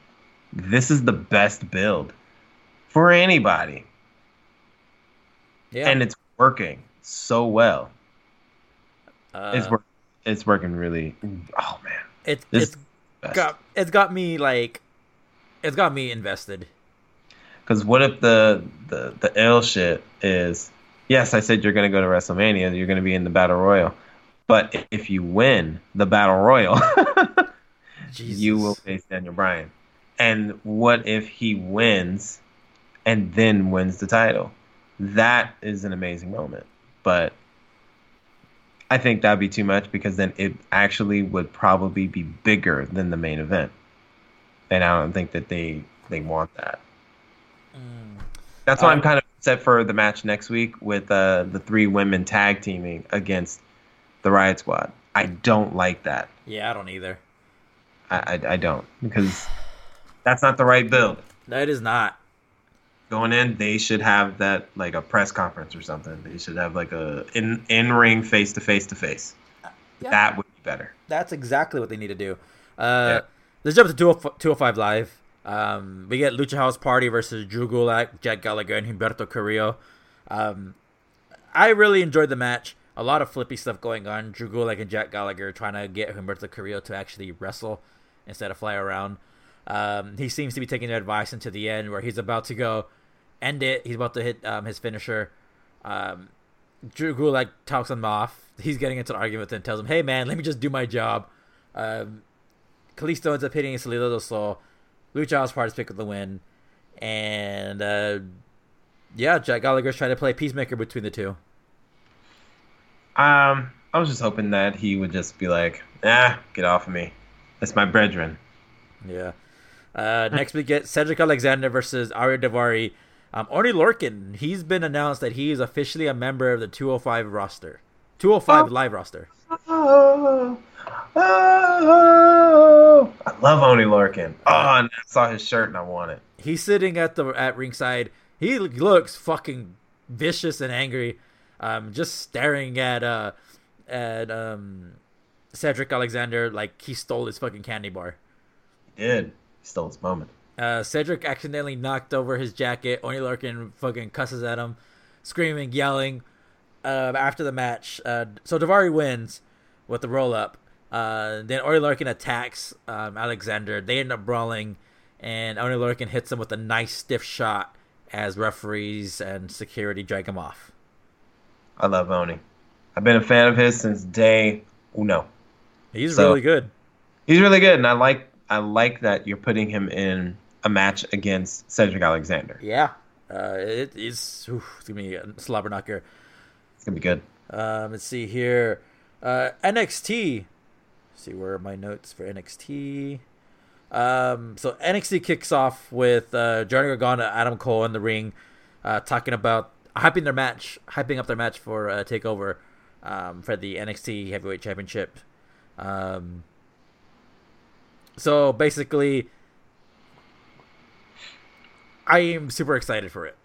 this is the best build for anybody. Yeah. And it's working so well. Uh, it's work, it's working really oh man. It's it's got it's got me like it's got me invested. Cuz what if the the the L shit is yes, I said you're going to go to WrestleMania, you're going to be in the Battle Royal. But if you win the Battle Royal, you will face Daniel Bryan. And what if he wins and then wins the title? That is an amazing moment. But I think that'd be too much because then it actually would probably be bigger than the main event. And I don't think that they they want that. That's why I'm Um, kind of set for the match next week with uh, the three women tag teaming against the Riot Squad. I don't like that. Yeah, I don't either. I, I, I don't because that's not the right build. No, it is not. Going in, they should have that like a press conference or something. They should have like a in in ring face to face to face. That would be better. That's exactly what they need to do. Uh, Yeah. Let's jump to 205 205 Live. Um, we get Lucha House Party versus Drew Gulak, Jack Gallagher, and Humberto Carrillo. Um, I really enjoyed the match. A lot of flippy stuff going on. Drew Gulak and Jack Gallagher trying to get Humberto Carrillo to actually wrestle instead of fly around. Um, he seems to be taking their advice into the end where he's about to go end it. He's about to hit um, his finisher. Um, Drew Gulak talks him off. He's getting into an argument and tells him, "Hey man, let me just do my job." Um, Kalisto ends up hitting Salida del Sol. Lucha House Party's pick up the win, and uh, yeah, Jack Gallagher's trying to play peacemaker between the two. Um, I was just hoping that he would just be like, "Ah, get off of me. That's my brethren." Yeah. Uh, next we get Cedric Alexander versus Ariya Daivari. Um, Oney Lorcan, he's been announced that he is officially a member of the 205 roster, 205 Oh. live roster. Oh, oh, I love Oney Lorcan. Oh, I saw his shirt and I want it. He's sitting at the at ringside. He looks fucking vicious and angry, um, just staring at uh at um Cedric Alexander like he stole his fucking candy bar. He did. Stole his moment. Uh, Cedric accidentally knocked over his jacket. Oney Lorcan fucking cusses at him, screaming, yelling. Uh, after the match, uh, so Daivari wins with the roll up. Uh, then Oney Lorcan attacks um, Alexander. They end up brawling, and Oney Lorcan hits him with a nice stiff shot as referees and security drag him off. I love Oney. I've been a fan of his since day uno. He's So- really good. He's really good, and I like I like that you're putting him in a match against Cedric Alexander. Yeah, uh, it is. Oof, it's gonna be a slobber knocker. It's gonna be good. Um, let's see here. Uh, NXT. see where are my notes for NXT. Um, so NXT kicks off with uh, Johnny Gargano, Adam Cole in the ring, uh, talking about hyping their match, hyping up their match for uh, Takeover, um, for the NXT Heavyweight Championship. Um, so basically, I am super excited for it.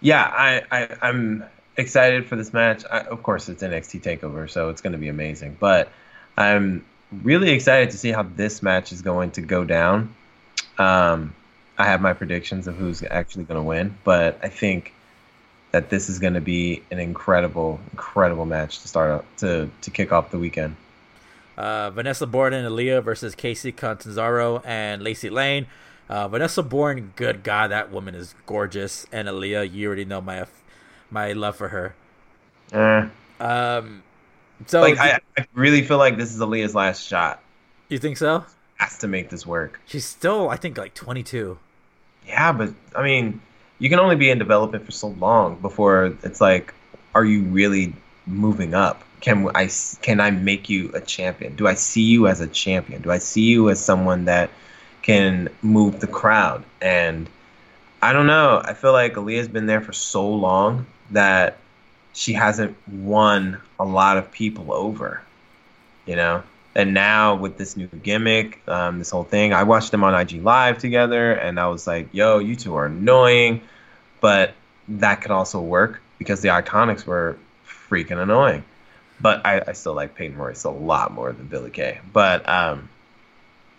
Yeah, I, I I'm excited for this match. I, of course, it's NXT Takeover, so it's going to be amazing. But I'm really excited to see how this match is going to go down. Um, I have my predictions of who's actually going to win, but I think that this is going to be an incredible, incredible match to start up, to to kick off the weekend. Uh, Vanessa Borne and Aaliyah versus Kacy Catanzaro and Lacey Lane. Uh, Vanessa Borne, good God, that woman is gorgeous. And Aaliyah, you already know my my love for her. Eh. Um, so Like I, I really feel like this is Aaliyah's last shot. you think so? Has to make this work. She's still, I think, like 22. Yeah, but I mean, you can only be in development for so long before it's like, are you really moving up? Can I can I make you a champion? Do I see you as a champion? Do I see you as someone that can move the crowd? And I don't know. I feel like Aaliyah's been there for so long that she hasn't won a lot of people over. You know, and now with this new gimmick, um, this whole thing, I watched them on IG Live together, and I was like, "Yo, you two are annoying," but that could also work because the Iconics were freaking annoying. But I, I still like Peyton Royce a lot more than Billie Kay. But um,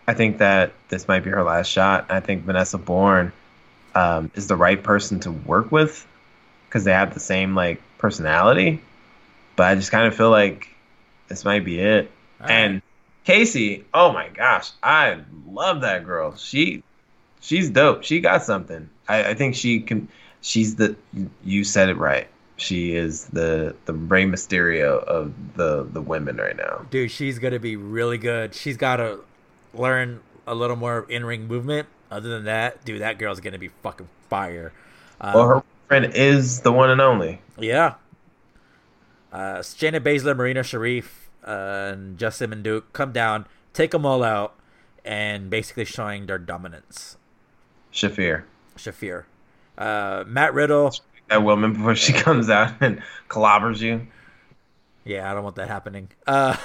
I think that this might be her last shot. I think Vanessa Borne um, is the right person to work with because they have the same like personality. But I just kind of feel like this might be it. Right. And Kacy, oh my gosh, I love that girl. She, she's dope. She got something. I, I think she can. She's the. You said it right. She is the the Rey Mysterio of the the women right now. Dude, she's going to be really good. She's got to learn a little more in ring movement. Other than that, dude, that girl's going to be fucking fire. Um, Well, her friend is the one and only. Yeah. Uh, Shayna Baszler, Marina Shafir, uh, and Jessamyn Duke come down, take them all out, and basically showing their dominance. Shafir. Shafir. Uh, Matt Riddle. That woman before she comes out and clobbers you. Yeah, I don't want that happening. Uh,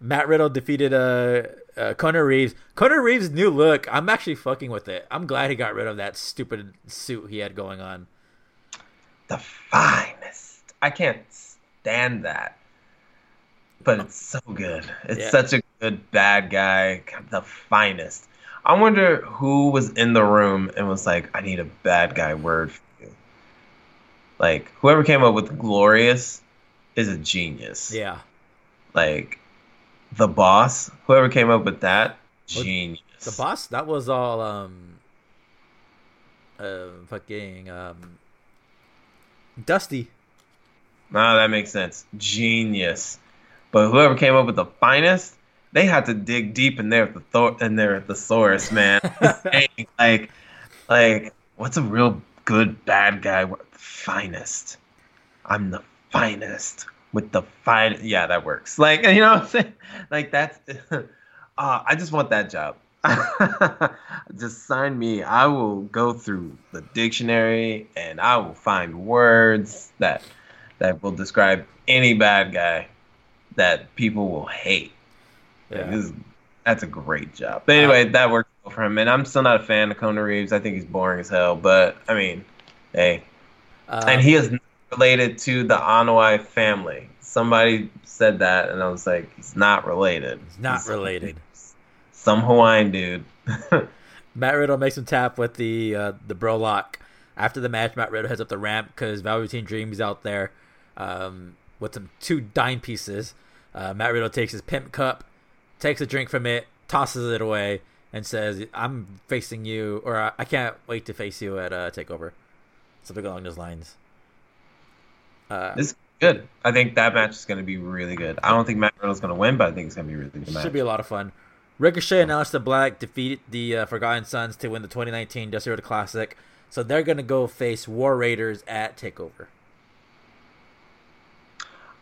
Matt Riddle defeated uh, uh Kona Reeves. Kona Reeves' new look, I'm actually fucking with it. I'm glad he got rid of that stupid suit he had going on. The finest. I can't stand that. But it's so good. It's Yeah. such a good bad guy. The finest. I wonder who was in the room and was like, I need a bad guy word. Like, whoever came up with glorious is a genius. Yeah. Like, the boss, whoever came up with that, genius. The boss, that was all um uh fucking um Dusty. No, that makes sense. Genius. But whoever came up with the finest, they had to dig deep in there with the thor- in there the thesaurus, man. Like, like, what's a real good bad guy? Finest. I'm the finest with the fine. Yeah, that works. Like, you know what I'm saying? Like that's. uh, I just want that job. just sign me. I will go through the dictionary and I will find words that that will describe any bad guy that people will hate. Yeah. is- that's a great job. But anyway, that worked well for him. And I'm still not a fan of Kona Reeves. I think he's boring as hell. But I mean, hey, Um, and he is related to the Anoa'i family. Somebody said that, and I was like, he's not related. He's not He's related. Some Hawaiian dude. Matt Riddle makes him tap with the uh, the bro lock. After the match, Matt Riddle heads up the ramp because Velveteen Dream's out there um, with some two dime pieces. Uh, Matt Riddle takes his pimp cup, takes a drink from it, tosses it away, and says, "I'm facing you, or I can't wait to face you at uh, Takeover." Something along those lines. Uh, This is good. I think that match is going to be really good. I don't think Matt Riddle's going to win, but I think it's going to be a really good match. Should be a lot of fun. Ricochet and Aleister Black defeated the uh, Forgotten Sons to win the 2019 Dusty Rhodes Classic. So they're going to go face War Raiders at TakeOver.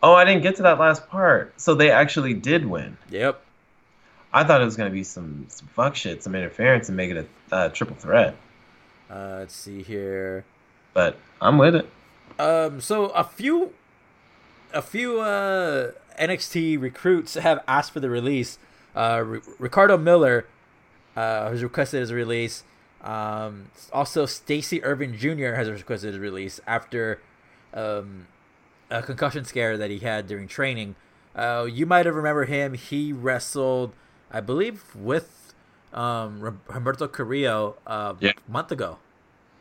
Oh, I didn't get to that last part. So they actually did win. Yep. I thought it was going to be some, some fuck shit, some interference, and make it a uh, triple threat. Uh, let's see here. But I'm with it. Um, so a few, a few uh, NXT recruits have asked for the release. Uh, R- Ricardo Miller uh, has requested his release. Um, also, Stacey Ervin Jr. has requested his release after um, a concussion scare that he had during training. Uh, you might have remember him. He wrestled, I believe, with um, Ro- Humberto Carrillo uh, Yeah. a month ago,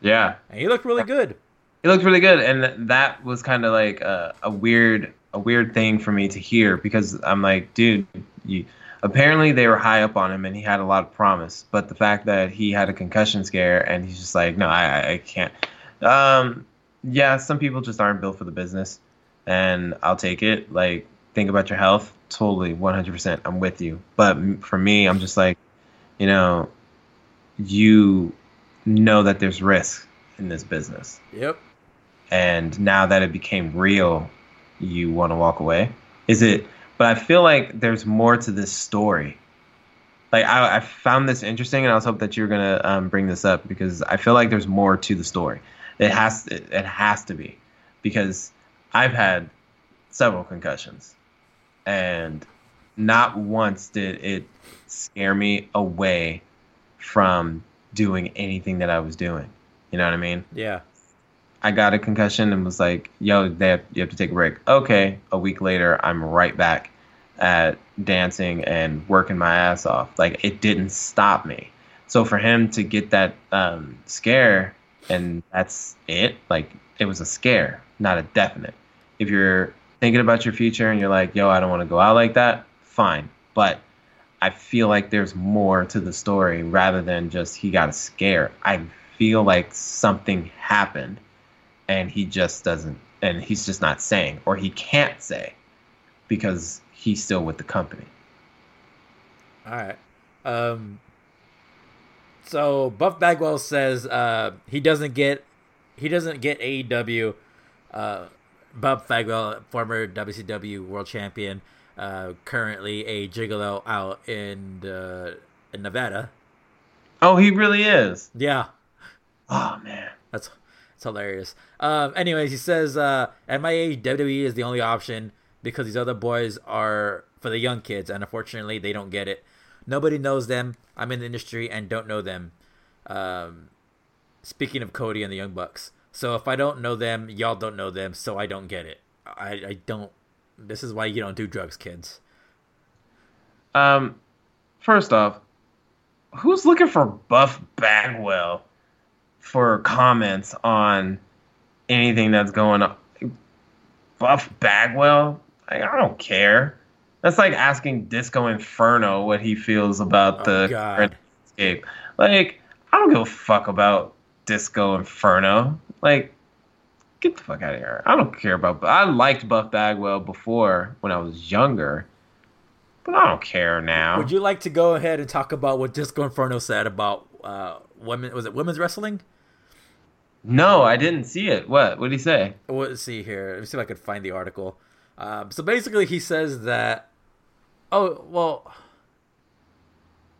Yeah. and he looked really good. He looked really good, and that was kind of like a, a weird, a weird thing for me to hear because I'm like, dude, you, apparently they were high up on him, and he had a lot of promise. But the fact that he had a concussion scare, and he's just like, no, I, I- I can't. Um, yeah, some people just aren't built for the business, and I'll take it. Like, think about your health. Totally, 100%. I'm with you. But for me, I'm just like, you know, you know that there's risk in this business Yep. and now that it became real you want to walk away is it but i feel like there's more to this story like i, I found this interesting and i was hoping that you were going to um, bring this up because i feel like there's more to the story it has it, it has to be because i've had several concussions and not once did it scare me away from doing anything that i was doing you know what i mean Yeah. I got a concussion and was like, "Yo, they have, you have to take a break." Okay, a week later, I'm right back at dancing and working my ass off. Like it didn't stop me. So for him to get that um, scare and that's it, like it was a scare, not a definite. If you're thinking about your future and you're like, "Yo, I don't want to go out like that," fine. But I feel like there's more to the story rather than just he got a scare. I feel like something happened and he just doesn't and he's just not saying or he can't say because he's still with the company. All right. Um. So Buff Bagwell says uh, he doesn't get he doesn't get AEW. Uh, Buff Bagwell, former WCW World Champion, uh, currently a gigolo out in uh, in Nevada. Oh, he really is. Yeah, Oh man. that's It's hilarious. Um, anyways, he says, uh, at my age, WWE is the only option because these other boys are for the young kids, and unfortunately, they don't get it. Nobody knows them. I'm in the industry and don't know them. Um, speaking of Cody and the Young Bucks. So if I don't know them, y'all don't know them, so I don't get it. I, I don't. This is why you don't do drugs, kids. Um, first off, who's looking for Buff Bagwell for comments on anything that's going on? Buff Bagwell? Like, I don't care. That's like asking Disco Inferno what he feels about Oh, the God. current landscape. Like, I don't give a fuck about Disco Inferno. Like, get the fuck out of here. I don't care about. I liked Buff Bagwell before when I was younger, but I don't care now. Would you like to go ahead and talk about what Disco Inferno said about uh, women? Was it women's wrestling? No, I didn't see it. What? What did he say? Let's see here. Let me see if I could find the article. Um, so basically, he says that. Oh well.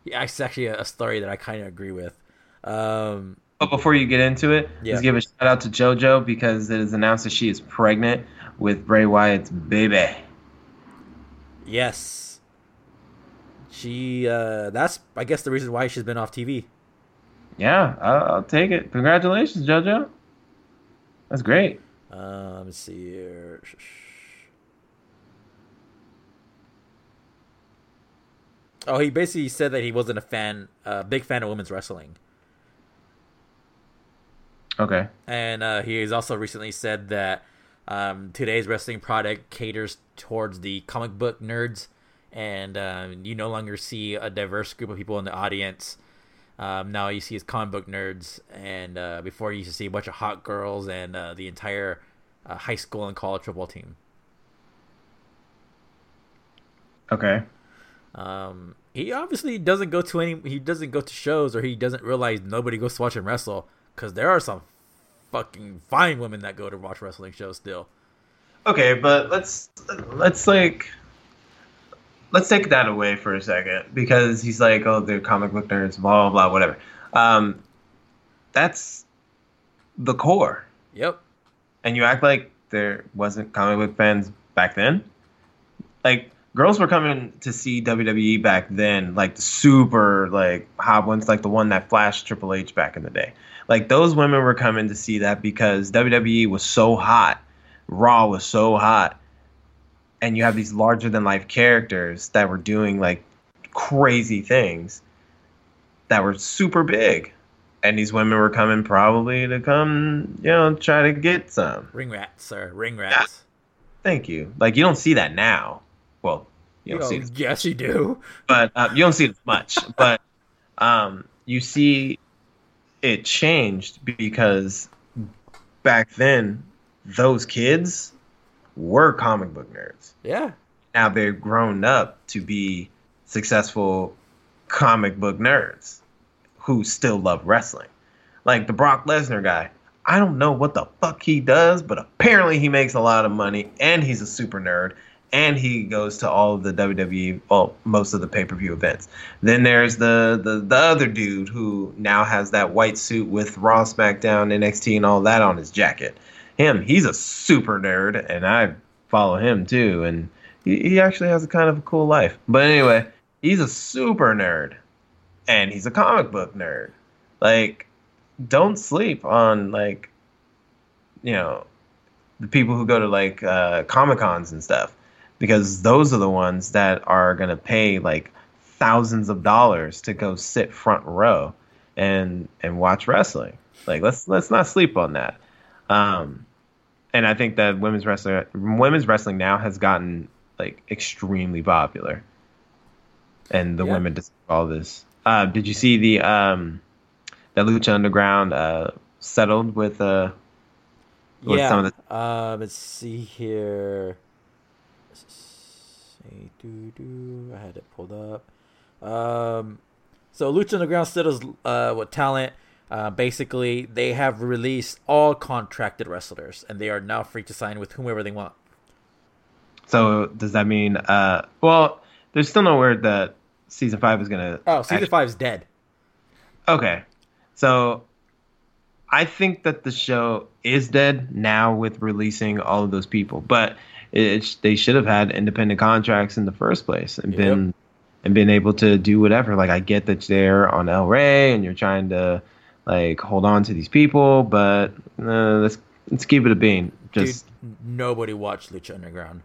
Yeah, it's actually a, a story that I kind of agree with. Um, But before you get into it, Yeah. let's give a shout out to JoJo because it is announced that she is pregnant with Bray Wyatt's baby. yes. She. Uh, that's I guess the reason why she's been off TV. Yeah, I'll, I'll take it. Congratulations, JoJo. That's great. Um, let's see here. Oh, he basically said that he wasn't a fan, uh, big fan of women's wrestling, Okay. and uh, he has also recently said that um, today's wrestling product caters towards the comic book nerds, and um, you no longer see a diverse group of people in the audience. Um, now you see as comic book nerds, and uh, before you used to see a bunch of hot girls and uh, the entire uh, high school and college football team. Okay. Um, he obviously doesn't go to any. He doesn't go to shows, or he doesn't realize nobody goes to watch him wrestle. Because there are some fucking fine women that go to watch wrestling shows still. Okay, but let's let's like let's take that away for a second because he's like, oh, they're comic book nerds, blah blah blah, whatever. Um, that's the core. Yep. and you act like there wasn't comic book fans back then. Like girls were coming to see WWE back then, like the super like hot ones, like the one that flashed Triple H back in the day. Like those women were coming to see that because WWE was so hot, Raw was so hot, and you have these larger than life characters that were doing like crazy things that were super big. And these women were coming probably to come, you know, try to get some. Ring rats, sir. Ring rats. Thank you. Like you don't see that now. Well, you don't see, it, yes, you do. but uh, you don't see it much. But um, you see it changed because back then those kids were comic book nerds. Yeah. Now they're grown up to be successful comic book nerds who still love wrestling. Like the Brock Lesnar guy. I don't know what the fuck he does, but apparently he makes a lot of money and he's a super nerd and he goes to all of the WWE, well, most of the pay-per-view events. Then there's the, the the other dude who now has that white suit with Raw, SmackDown, NXT, and all that on his jacket. Him, he's a super nerd, and I follow him too, and he, he actually has a kind of a cool life. But anyway, he's a super nerd, and he's a comic book nerd. Like, don't sleep on like, you know, the people who go to like uh, comic cons and stuff, because those are the ones that are gonna pay like thousands of dollars to go sit front row and and watch wrestling. Like, let's let's not sleep on that. Um, and I think that women's wrestling women's wrestling now has gotten like extremely popular, and the Yeah. women deserve all this. Uh, did you see the um, that Lucha Underground uh, settled with uh, with yeah. some of Um, let's see here. Say, doo, doo. I had it pulled up. Um, so Lucha Underground settles uh, with talent. Uh, basically, they have released all contracted wrestlers, and they are now free to sign with whomever they want. So does that mean? Uh, well, there's still no word that season five is gonna. Oh, season actually- five's dead. Okay, so I think that the show is dead now with releasing all of those people, but it, they should have had independent contracts in the first place and Yep. been and been able to do whatever. Like I get that they're on El Rey and you're trying to like hold on to these people, but uh, let's let's keep it a bean. Just Dude, nobody watched Lucha Underground.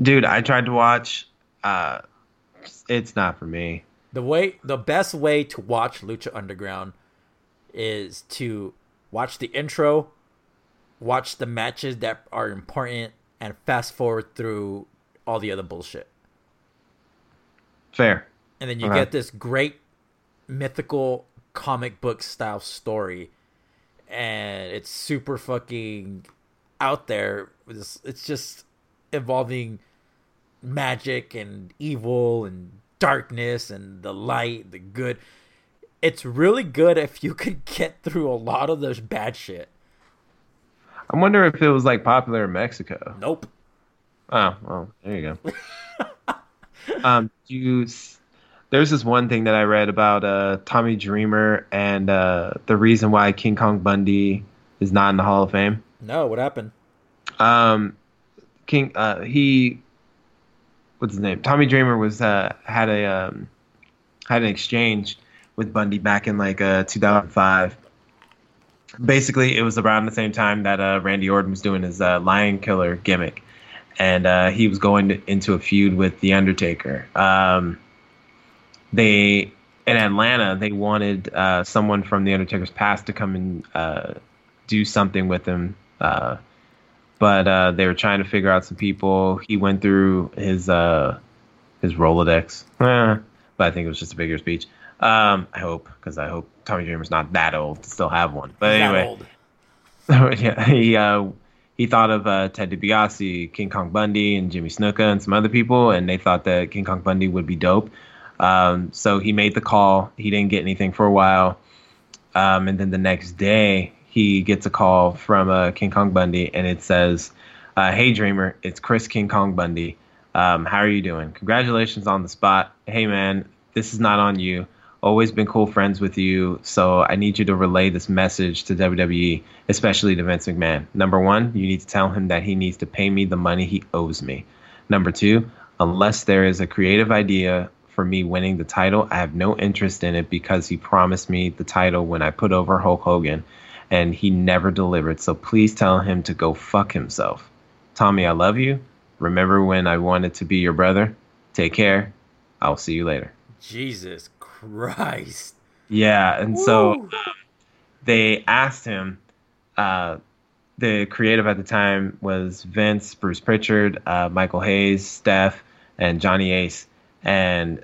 dude, I tried to watch. Uh, it's not for me. The way the best way to watch Lucha Underground is to watch the intro, watch the matches that are important, and fast forward through all the other bullshit. Fair. And then you get this great mythical comic book style story, and it's super fucking out there. It's, it's just involving magic and evil and darkness and the light, the good. It's really good if you could get through a lot of those bad shit. I wonder if it was like popular in Mexico. Nope. Oh, well, there you go. um, do you there's this one thing that I read about uh, Tommy Dreamer and uh, the reason why King Kong Bundy is not in the Hall of Fame. No, what happened? Um, King, uh, he, what's his name? Tommy Dreamer was uh, had a um, had an exchange with Bundy back in like uh, 2005. Basically, it was around the same time that uh, Randy Orton was doing his uh, Lion Killer gimmick, and uh, he was going to, into a feud with the Undertaker. Um, they in Atlanta, they wanted uh, someone from the Undertaker's past to come and uh, do something with him. But they were trying to figure out some people. He went through his his Rolodex, but I think it was just a bigger speech. Um, I hope because I hope Tommy Dreamer's not that old to still have one. But anyway, old. yeah, he uh, he thought of uh, Ted DiBiase, King Kong Bundy, and Jimmy Snuka, and some other people, and they thought that King Kong Bundy would be dope. Um, so he made the call. He didn't get anything for a while, um, and then the next day he gets a call from uh, King Kong Bundy, and it says, uh, "Hey Dreamer, it's Chris King Kong Bundy. Um, how are you doing? Congratulations on the spot. Hey man, this is not on you." Always been cool friends with you, so I need you to relay this message to WWE, especially to Vince McMahon. Number one, you need to tell him that he needs to pay me the money he owes me. Number two, unless there is a creative idea for me winning the title, I have no interest in it because he promised me the title when I put over Hulk Hogan and he never delivered. So please tell him to go fuck himself. Tommy, I love you. Remember when I wanted to be your brother? Take care. I'll see you later. Jesus Christ. Yeah, and so they asked him. Uh, the creative at the time was Vince, Bruce Pritchard, uh, Michael Hayes, Steph, and Johnny Ace, and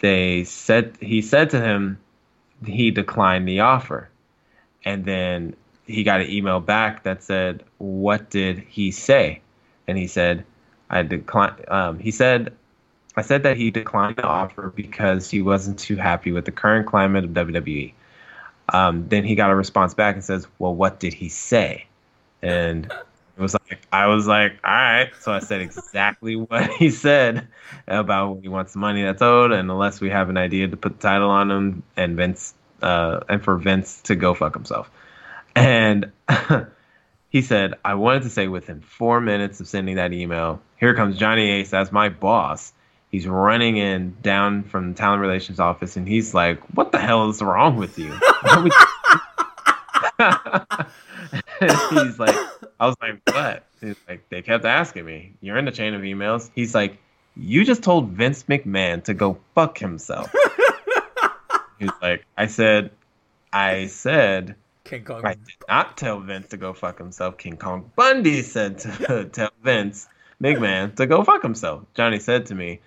they said he said to him he declined the offer, and then he got an email back that said, "What did he say?" And he said, "I declined." Um, he said, "I said that he declined the offer because he wasn't too happy with the current climate of WWE." Um, then he got a response back and says, "Well, what did he say?" And it was like I was like, "All right." So I said exactly what he said about he wants the money that's owed, and unless we have an idea to put the title on him, and Vince, uh, and for Vince to go fuck himself. And he said, "I wanted to say within four minutes of sending that email, here comes Johnny Ace as my boss." He's running in down from the talent relations office, and he's like, "What the hell is wrong with you?" He's like, I was like, what? He's like, they kept asking me, you're in the chain of emails. He's like, you just told Vince McMahon to go fuck himself. He's like, I said, I said, King Kong. I did not tell Vince to go fuck himself. King Kong Bundy said to tell Vince McMahon to go fuck himself. Johnny said to me,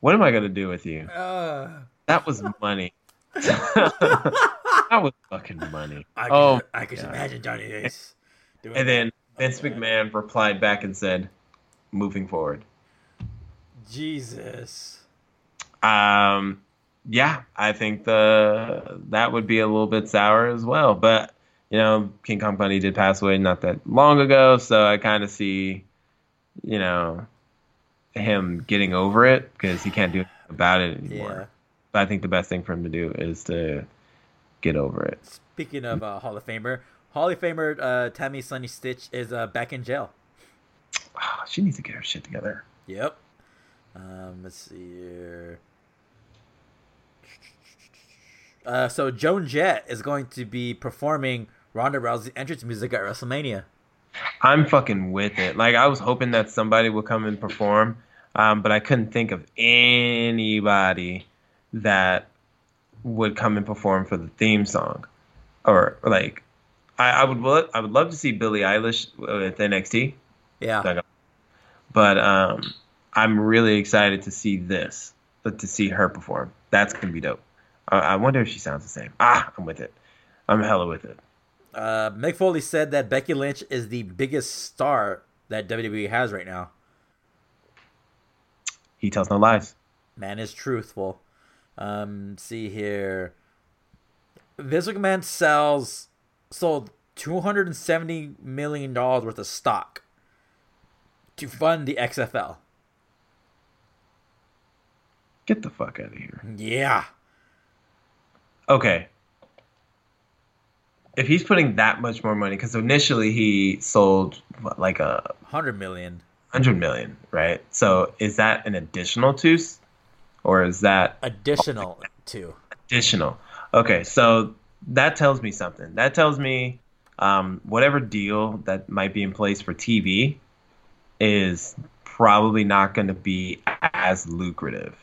what am I going to do with you? Uh, That was money. that was fucking money. I can, oh, I God. imagine Johnny Ace. Doing And then. Vince McMahon replied back and said, "Moving forward." Jesus. Um, yeah, I think the that would be a little bit sour as well. But you know, King Kong Bundy did pass away not that long ago, so I kind of see, you know, him getting over it because he can't do about it anymore. Yeah. But I think the best thing for him to do is to get over it. Speaking of uh, Hall of Famer, Hall of Famer uh, Tammy Sunny Sytch is uh, back in jail. Oh, she needs to get her shit together. Yep. Um, let's see here. Uh, so Joan Jett is going to be performing Ronda Rousey's entrance music at WrestleMania. I'm fucking with it. Like I was hoping that somebody would come and perform, um, but I couldn't think of anybody that would come and perform for the theme song, or like I, I would lo- I would love to see Billie Eilish with NXT, Yeah. but um, I'm really excited to see this, but to see her perform. That's gonna be dope. I, I wonder if she sounds the same. Ah, I'm with it. I'm hella with it. Uh, Mick Foley said that Becky Lynch is the biggest star that WWE has right now. He tells no lies. Man is truthful. Um, see here. Vince McMahon sells sold two hundred and seventy million dollars worth of stock to fund the XFL. Get the fuck out of here. Yeah. Okay. If he's putting that much more money, because initially he sold what, like a Hundred million. hundred million, right? So is that an additional two, or is that Additional to. additional? Okay, so that tells me something. That tells me um, whatever deal that might be in place for TV is probably not going to be as lucrative.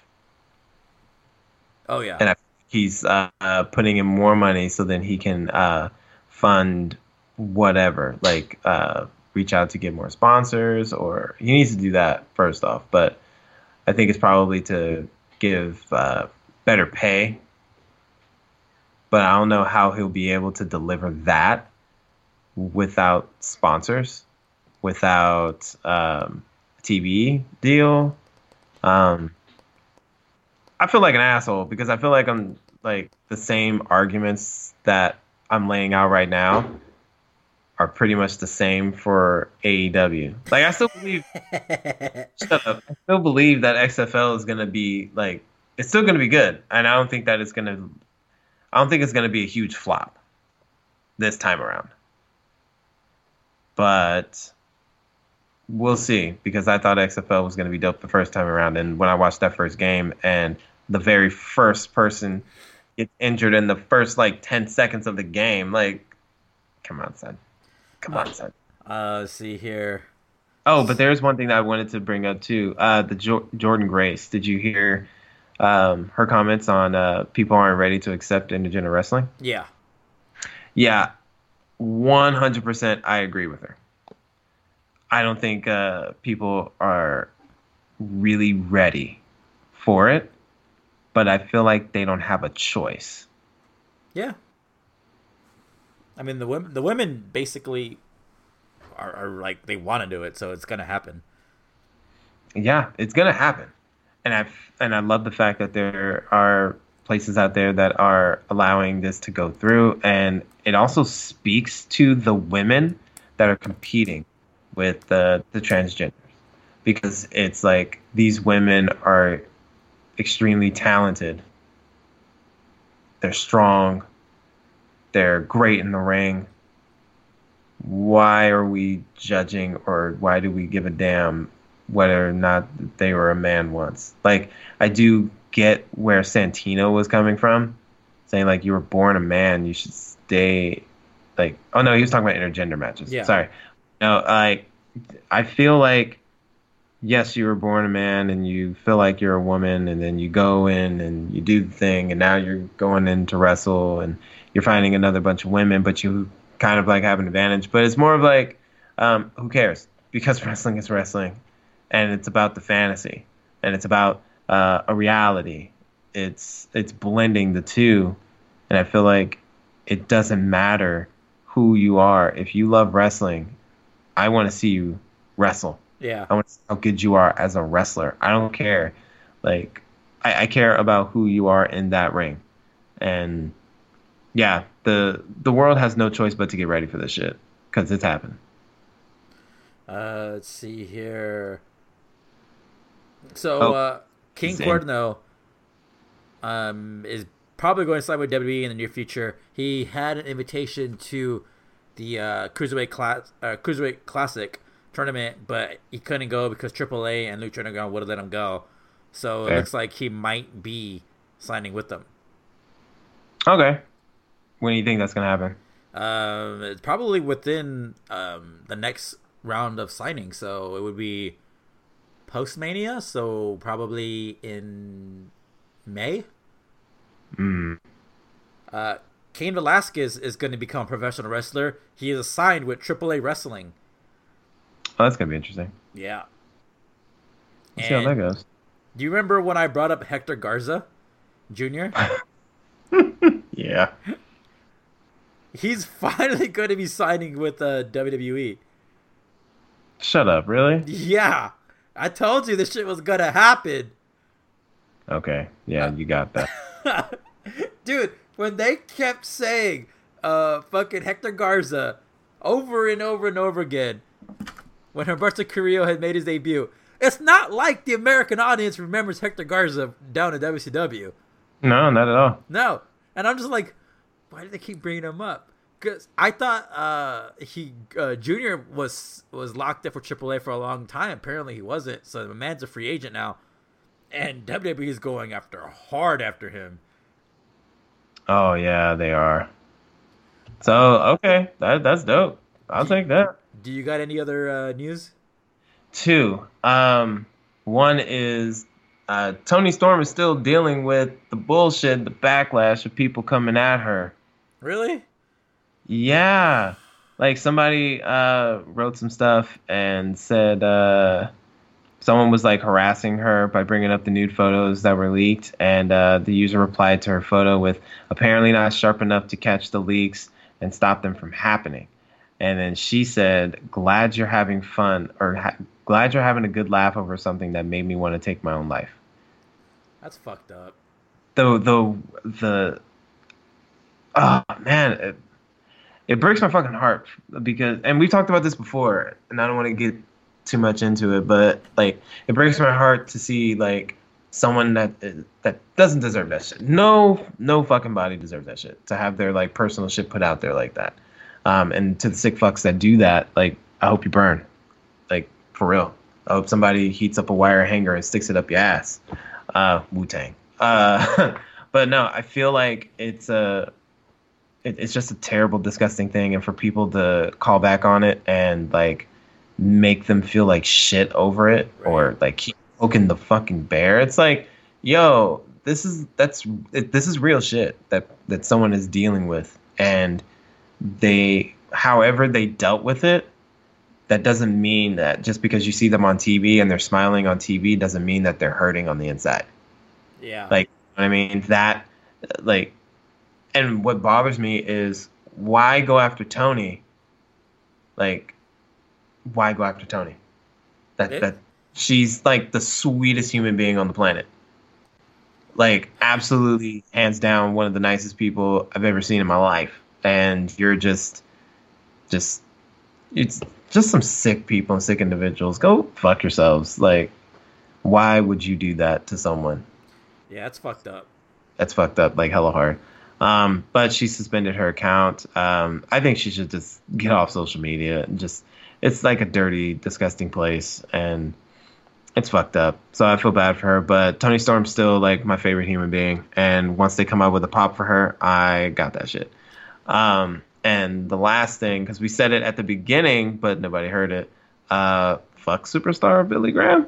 Oh yeah. and I, he's uh, putting in more money so then he can uh, fund whatever, like uh, reach out to get more sponsors, or he needs to do that first off. But I think it's probably to give uh, better pay. But I don't know how he'll be able to deliver that without sponsors, without um, TV deal. Um, I feel like an asshole because I feel like I'm like the same arguments that I'm laying out right now are pretty much the same for AEW. Like I still believe shut up. I still believe that XFL is gonna be like it's still gonna be good. And I don't think that it's gonna I don't think it's gonna be a huge flop this time around. But we'll see because I thought XFL was going to be dope the first time around. And when I watched that first game and the very first person gets injured in the first like 10 seconds of the game, like, come on, son. Come on, son. Uh, see here. Oh, but there's one thing that I wanted to bring up too. Uh, the jo- Jordynne Grace. Did you hear um, her comments on uh, people aren't ready to accept intergender wrestling? Yeah. Yeah, 100% I agree with her. I don't think uh, people are really ready for it, but I feel like they don't have a choice. Yeah. I mean the women the women basically are, are like they want to do it, so it's gonna happen. Yeah, it's gonna happen, and I and I love the fact that there are places out there that are allowing this to go through, and it also speaks to the women that are competing with the the transgenders because it's like these women are extremely talented. They're strong. They're great in the ring. Why are we judging or why do we give a damn whether or not they were a man once? Like, I do get where Santino was coming from, saying, like, you were born a man, you should stay. Like, oh no, he was talking about intergender matches. Yeah. Sorry. No, I, I feel like yes, you were born a man and you feel like you're a woman, and then you go in and you do the thing, and now you're going in to wrestle and you're finding another bunch of women, but you kind of like have an advantage. But it's more of like, um, who cares? Because wrestling is wrestling, and it's about the fantasy, and it's about uh, a reality. It's it's blending the two, and I feel like it doesn't matter who you are. If you love wrestling, I want to see you wrestle. Yeah. I want to see how good you are as a wrestler. I don't care. Like, I, I care about who you are in that ring. And yeah, the the world has no choice but to get ready for this shit because it's happened. Uh, let's see here. So, Oh, uh, King. Cuerno um, is probably going to sign with WWE in the near future. He had an invitation to the uh, cruiserweight class, uh, cruiserweight classic tournament, but he couldn't go because AAA and Lucha Underground would have let him go. So it looks like he might be signing with them. Okay. When do you think that's gonna happen? Um, it's probably within um, the next round of signing, so it would be post Mania, so probably in May. Mm. Uh, Cain Velasquez is going to become a professional wrestler. He is signed with AAA Wrestling. Oh, that's gonna be interesting. Yeah. Let's see how that goes. do you remember when I brought up Hector Garza Jr.? Yeah. He's finally going to be signing with uh, WWE. Shut up. Really? Yeah. I told you this shit was going to happen. Okay. Yeah, you got that. Dude, when they kept saying uh fucking Hector Garza over and over and over again when Humberto Carrillo had made his debut, it's not like the American audience remembers Hector Garza down at WCW. No, not at all. No. And I'm just like, why do they keep bringing him up? Because I thought uh, he uh, Junior was was locked up for AAA for a long time. Apparently he wasn't. So the man's a free agent now, and WWE is going after hard after him. Oh yeah, they are. So okay, that that's dope. I'll take that. Do you got any other uh, news? Two. Um, one is uh, Toni Storm is still dealing with the bullshit, the backlash of people coming at her. Really? Yeah. Like somebody uh, wrote some stuff and said uh, someone was like harassing her by bringing up the nude photos that were leaked, and uh, the user replied to her photo with apparently not sharp enough to catch the leaks and stop them from happening. And then she said, "Glad you're having fun, or ha- glad you're having a good laugh over something that made me want to take my own life." That's fucked up. the the the oh man it, it breaks my fucking heart because and we've talked about this before and i don't want to get too much into it but like it breaks my heart to see like someone that that doesn't deserve that shit. No no fucking body deserves that shit to have their like personal shit put out there like that. Um and to the sick fucks that do that like i hope you burn. Like for real. I hope somebody heats up a wire hanger and sticks it up your ass. Uh wu-tang. Uh but no i feel like it's a it, it's just a terrible disgusting thing and for people to call back on it and like make them feel like shit over it or like keep poking the fucking bear. It's like yo this is that's it, this is real shit that that someone is dealing with. And they however they dealt with it that doesn't mean that just because you see them on TV and they're smiling on TV doesn't mean that they're hurting on the inside. Yeah. like I mean? That like and what bothers me is why go after Toni? Like why go after Toni that It- that she's like the sweetest human being on the planet. Like absolutely hands down one of the nicest people I've ever seen in my life. And you're just just it's just some sick people and sick individuals. Go fuck yourselves. Like why would you do that to someone? Yeah, that's fucked up. that's fucked up, like hella hard. Um, but she suspended her account. Um, I think she should just get off social media and just it's like a dirty, disgusting place and it's fucked up. So I feel bad for her. But Toni Storm's still like my favorite human being. And once they come out with a pop for her, I got that shit. Um, and the last thing, because we said it at the beginning, but nobody heard it. Uh, fuck superstar Billy Graham.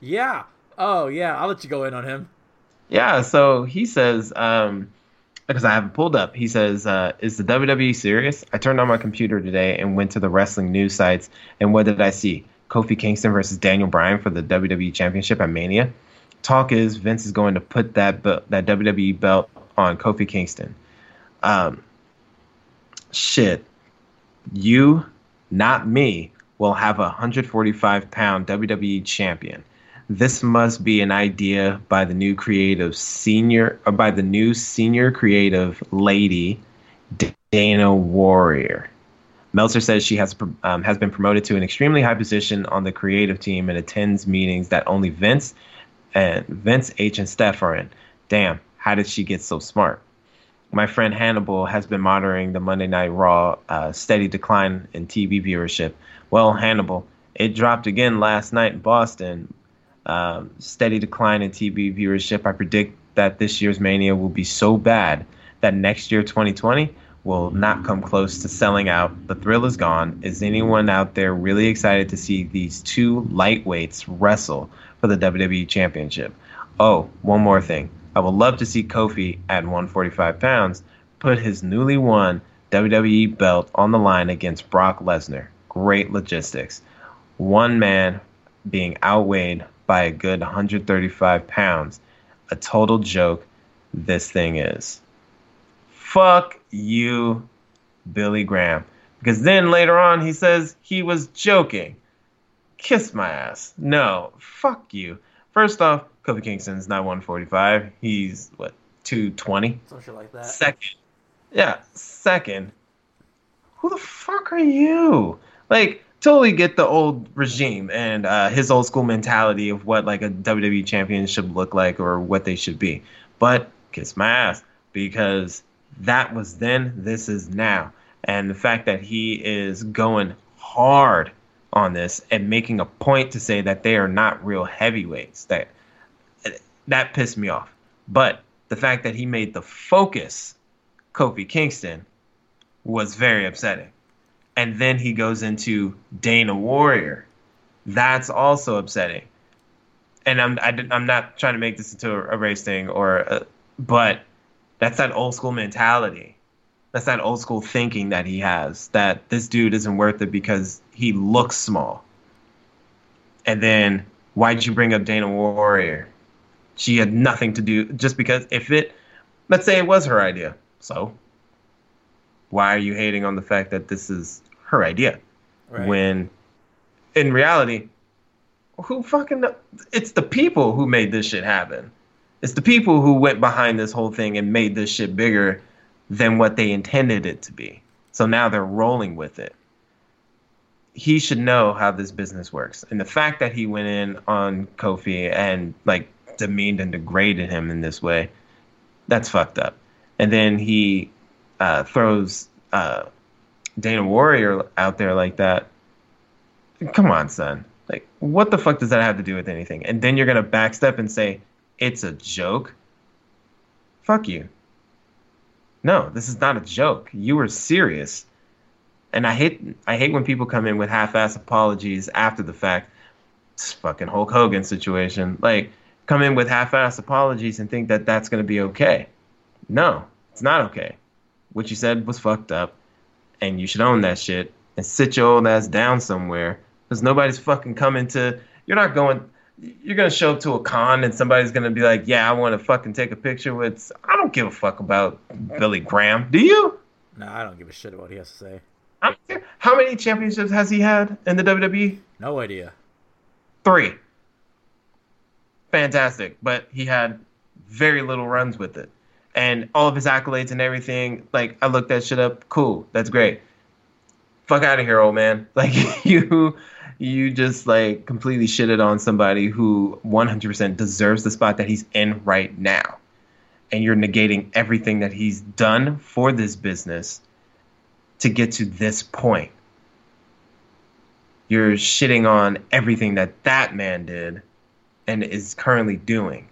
Yeah. Oh, yeah. I'll let you go in on him. Yeah, so he says, um, because I have it pulled up, he says, uh, Is the WWE serious? I turned on my computer today and went to the wrestling news sites, and what did I see? Kofi Kingston versus Daniel Bryan for the WWE Championship at Mania. Talk is Vince is going to put that be- that WWE belt on Kofi Kingston. Um, shit, you, not me, will have a 145 pound WWE champion this must be an idea by the new creative senior or by the new senior creative lady Dana Warrior. Meltzer says she has um, has been promoted to an extremely high position on the creative team and attends meetings that only Vince and Vince H and Steph are in. Damn, How did she get so smart? My friend Hannibal has been monitoring the Monday Night Raw uh, steady decline in TV viewership. Well, Hannibal, it dropped again last night in Boston. Um, steady decline in TV viewership. I predict that this year's Mania will be so bad that next year, 2020, will not come close to selling out. The thrill is gone. Is anyone out there really excited to see these two lightweights wrestle for the WWE Championship? Oh, one more thing. I would love to see Kofi at 145 pounds put his newly won WWE belt on the line against Brock Lesnar. Great logistics. One man being outweighed by a good 135 pounds. A total joke this thing is. Fuck you, Billy Graham. Because then later on he says he was joking. Kiss my ass. No, fuck you. First off, Kofi Kingston's not 145. He's what 220. Something like that. Second, yeah. Second, who the fuck are you? Like, totally get the old regime and uh, his old school mentality of what like a WWE champion should look like or what they should be. But kiss my ass because that was then, this is now. And the fact that he is going hard on this and making a point to say that they are not real heavyweights, that that pissed me off. But the fact that he made the focus Kofi Kingston was very upsetting. And then he goes into Dana Warrior. That's also upsetting. And I'm I, am i am not trying to make this into a race thing or, a, but that's that old school mentality. That's that old school thinking that he has that this dude isn't worth it because he looks small. And then why'd you bring up Dana Warrior? She had nothing to do just because if it, let's say it was her idea. So why are you hating on the fact that this is her idea? Right. When in reality, who fucking, it's the people who made this shit happen. It's the people who went behind this whole thing and made this shit bigger than what they intended it to be. So now they're rolling with it. He should know how this business works. And the fact that he went in on Kofi and like demeaned and degraded him in this way, that's fucked up. And then he uh, throws uh, Dana Warrior out there like that. Come on, son. Like, what the fuck does that have to do with anything? And then you're gonna backstep and say, it's a joke. Fuck you. No, this is not a joke. You were serious. And I hate I hate when people come in with half-ass apologies after the fact. It's fucking Hulk Hogan situation. Like come in with half-ass apologies and think that that's to be okay. No, it's not okay. What you said was fucked up and you should own that shit and sit your old ass down somewhere because nobody's fucking coming to you're not going you're gonna show up to a con and somebody's gonna be like, "Yeah, I want to fucking take a picture with." I don't give a fuck about Billy Graham. Do you? No, I don't give a shit about what he has to say. How many championships has he had in the WWE? No idea. Three. Fantastic, but he had very little runs with it, and all of his accolades and everything. Like I looked that shit up. Cool, that's great. Fuck out of here, old man. Like you you just like completely shitted on somebody who 100% deserves the spot that he's in right now. And you're negating everything that he's done for this business to get to this point. You're shitting on everything that that man did and is currently doing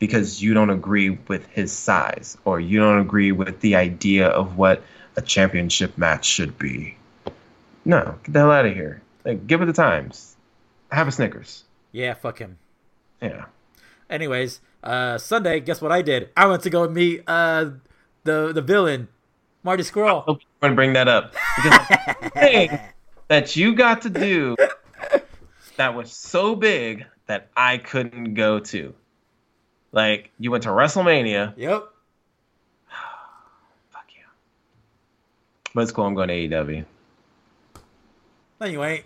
because you don't agree with his size or you don't agree with the idea of what a championship match should be. No, get the hell out of here. Like, give it the times. Have a Snickers. Yeah, fuck him. Yeah. Anyways, uh, Sunday, guess what I did? I went to go meet uh, the the villain, Marty Scurll. I hope you want to bring that up because thing that you got to do that was so big that I couldn't go to. Like you went to WrestleMania. Yep. Fuck you. But it's cool. I'm going to AEW. No, you ain't.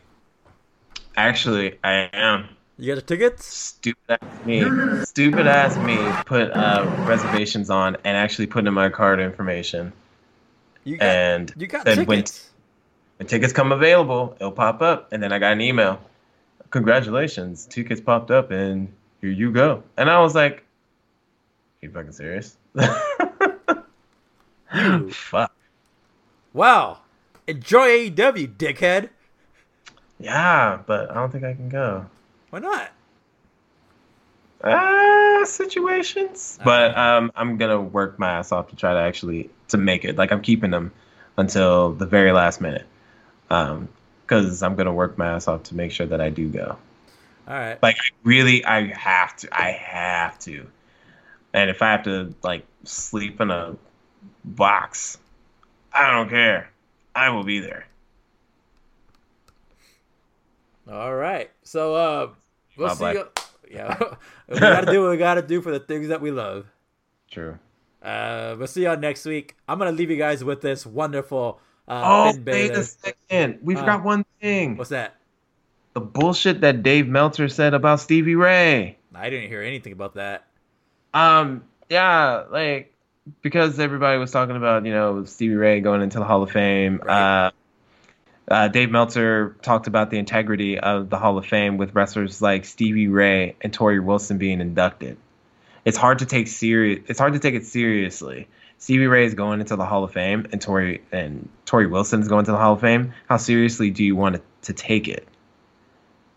Actually, I am. You got the tickets? Stupid ass me. Stupid ass me put uh, reservations on and actually put in my card information. You got, and you got tickets. When, when tickets come available, it'll pop up. And then I got an email. Congratulations, tickets popped up and here you go. And I was like, You fucking serious? You- Fuck. Wow. Enjoy AEW, dickhead. Yeah, but I don't think I can go. Why not? Ah, situations. But um, I'm gonna work my ass off to try to actually to make it. Like I'm keeping them until the very last minute. Um, because I'm gonna work my ass off to make sure that I do go. All right. Like I really, I have to. I have to. And if I have to like sleep in a box, I don't care. I will be there. All right. So uh we'll see Black. you. Yeah. we gotta do what we gotta do for the things that we love. True. Uh we'll see y'all next week. I'm gonna leave you guys with this wonderful uh Oh, wait a second. We Uh, got one thing. What's that? The bullshit that Dave Meltzer said about Stevie Ray. I didn't hear anything about that. Um, yeah, like because everybody was talking about you know Stevie Ray going into the Hall of Fame. Right. Uh, uh, Dave Meltzer talked about the integrity of the Hall of Fame with wrestlers like Stevie Ray and Torrie Wilson being inducted. It's hard to take serious. It's hard to take it seriously. Stevie Ray is going into the Hall of Fame, and Torrie and Torrie Wilson is going to the Hall of Fame. How seriously do you want to, to take it?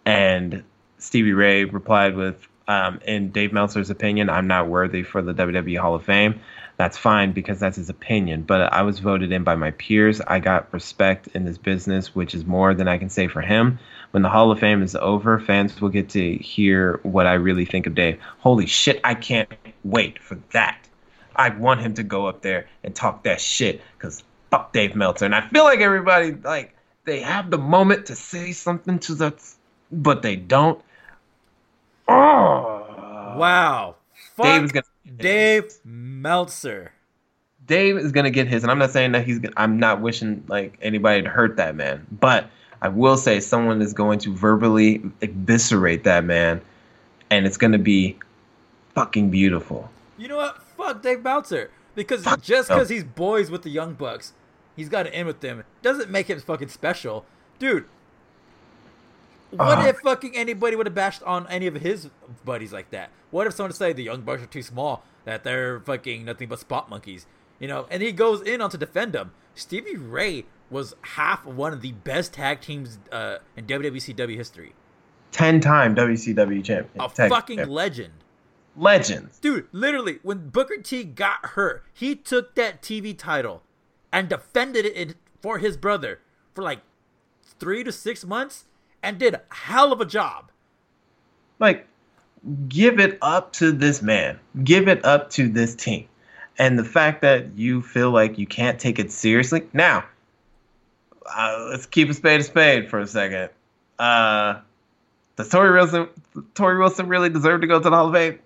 And Stevie Ray replied with, um, in Dave Meltzer's opinion, I'm not worthy for the WWE Hall of Fame. That's fine because that's his opinion. But I was voted in by my peers. I got respect in this business, which is more than I can say for him. When the Hall of Fame is over, fans will get to hear what I really think of Dave. Holy shit, I can't wait for that. I want him to go up there and talk that shit because fuck Dave Meltzer. And I feel like everybody, like, they have the moment to say something to the, but they don't. Oh. Wow. Fuck Dave is gonna. Dave Meltzer. Dave is gonna get his, and I'm not saying that he's. Gonna, I'm not wishing like anybody to hurt that man, but I will say someone is going to verbally eviscerate that man, and it's gonna be fucking beautiful. You know what? Fuck Dave Meltzer. Because Fuck just because he's boys with the Young Bucks, he's got to in with them, doesn't make him fucking special. Dude, what Ah. if fucking anybody would have bashed on any of his buddies like that? What if someone say the Young Bucks are too small, that they're fucking nothing but spot monkeys? You know, and he goes in on to defend them. Stevie Ray was half one of the best tag teams uh, in WWCW history. Ten time WCW champion, A tag fucking champion. legend. legends. Dude, literally, when Booker T got hurt, he took that TV title and defended it for his brother for like three to six months and did a hell of a job. like give it up to this man give it up to this team and the fact that you feel like you can't take it seriously now uh, let's keep a spade a spade for a second uh does Torrie Wilson Torrie Wilson really deserve to go to the Hall of Fame?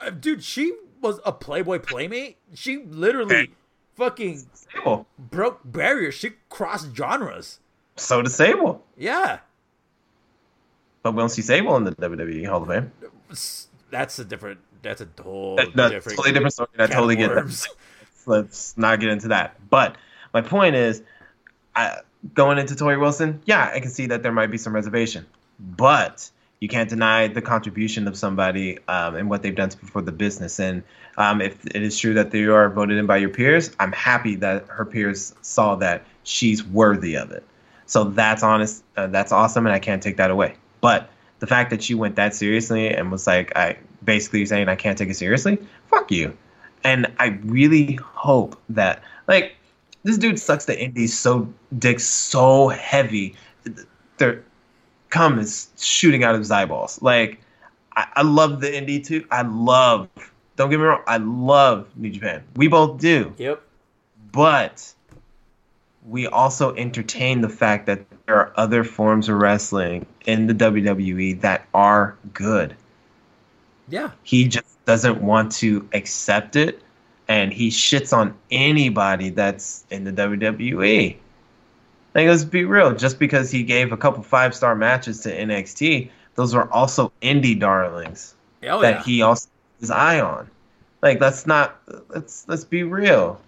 Uh, dude, she was a Playboy playmate. She literally fucking broke barriers. She crossed genres. So does Sable. Yeah. But we don't see Sable in the WWE Hall of Fame. That's a different. That's a whole That- that's different. totally different story. I totally get that. let's not get into that. But my point is, I, going into Torrie Wilson, yeah, I can see that there might be some reservation, but you can't deny the contribution of somebody um, and what they've done for the business. And um, if it is true that they are voted in by your peers, I'm happy that her peers saw that she's worthy of it. So that's honest. Uh, that's awesome, and I can't take that away. But the fact that she went that seriously and was like, I basically saying I can't take it seriously, fuck you. And I really hope that like this dude sucks the indies so dick so heavy, their cum is shooting out of his eyeballs. Like I, I love the indie too. I love. Don't get me wrong. I love New Japan. We both do Yep. but we also entertain the fact that there are other forms of wrestling in the WWE that are good. Yeah. He just doesn't want to accept it, and he shits on anybody that's in the WWE. Like, let's be real. Just because he gave a couple five star matches to NXT, those are also indie darlings Oh that yeah. he also has his eye on. Like, let's not. Let's let's be real.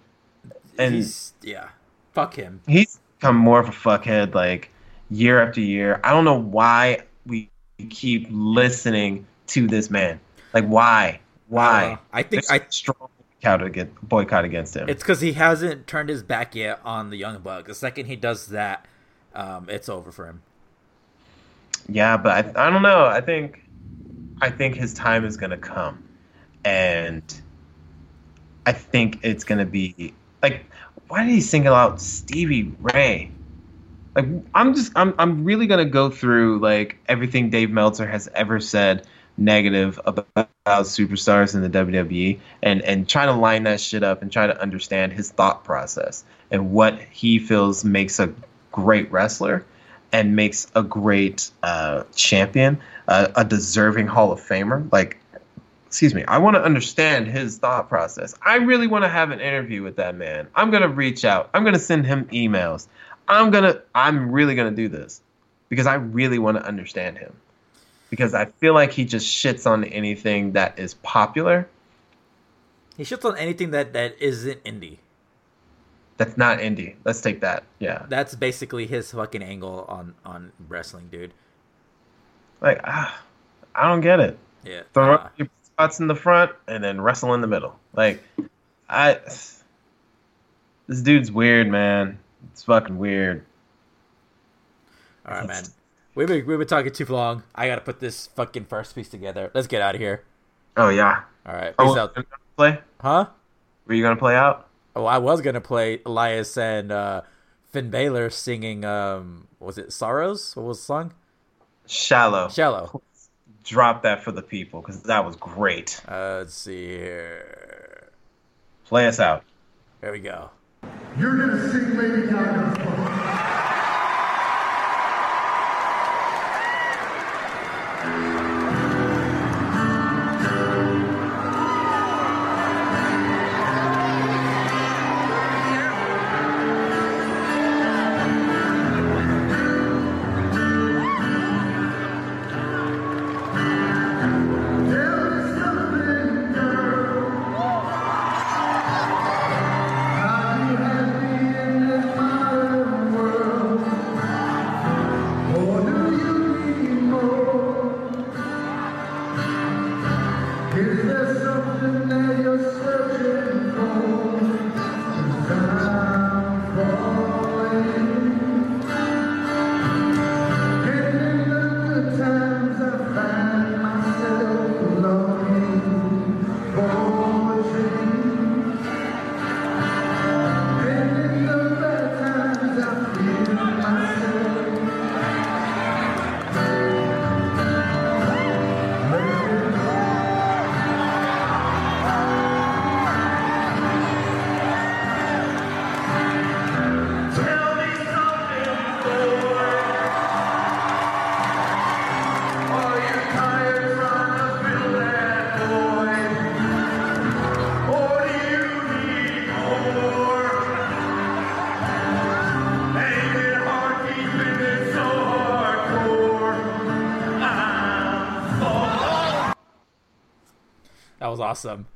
and- He's, yeah. Fuck him. he's become more of a fuckhead like year after year. I don't know why we keep listening to this man. Like why? Why? Uh, I think There's I strong boycott against, boycott against him. it's because he hasn't turned his back yet on the Young Bucks. The second he does that, um, it's over for him. Yeah, but I, I don't know. I think I think his time is gonna come, and I think it's gonna be like, why did he single out Stevie Ray? Like, I'm just I'm I'm really gonna go through like everything Dave Meltzer has ever said negative about superstars in the WWE and and try to line that shit up and try to understand his thought process and what he feels makes a great wrestler and makes a great uh, champion, uh, a deserving Hall of Famer. Like, excuse me, I want to understand his thought process. I really want to have an interview with that man. I'm gonna reach out. I'm gonna send him emails. I'm gonna. I'm really gonna do this because I really want to understand him. Because I feel like he just shits on anything that is popular. He shits on anything that that isn't indie. That's not indie. Let's take that. Yeah. That's basically his fucking angle on on wrestling, dude. Like, ah, I don't get it. Yeah. throw Uh, up your spots in the front and then wrestle in the middle. Like, I, this dude's weird, man. It's fucking weird. all right, man. We've been we've been talking too long. I gotta put this fucking first piece together. Let's get out of here. Oh yeah. All right. Oh, out. play? Huh? Were you gonna play out? Oh, I was gonna play Elias and uh, Finn Balor singing. Um, was it Sorrows? What was the song? Shallow. Shallow. Drop that for the people because that was great. Uh, let's see here. Play us out. There we go. You're gonna sing Lady Gaga's was awesome.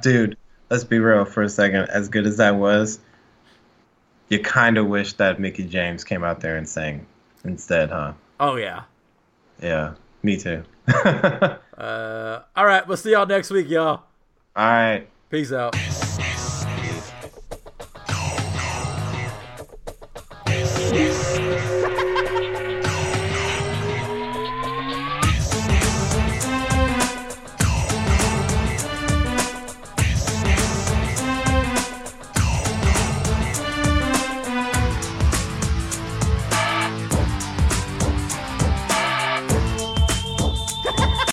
Dude, let's be real for a second. As good as that was, you kind of wish that Mickie James came out there and sang instead, huh? Oh yeah. Yeah, me too. Uh, all right. We'll see y'all next week, y'all. All right. Peace out.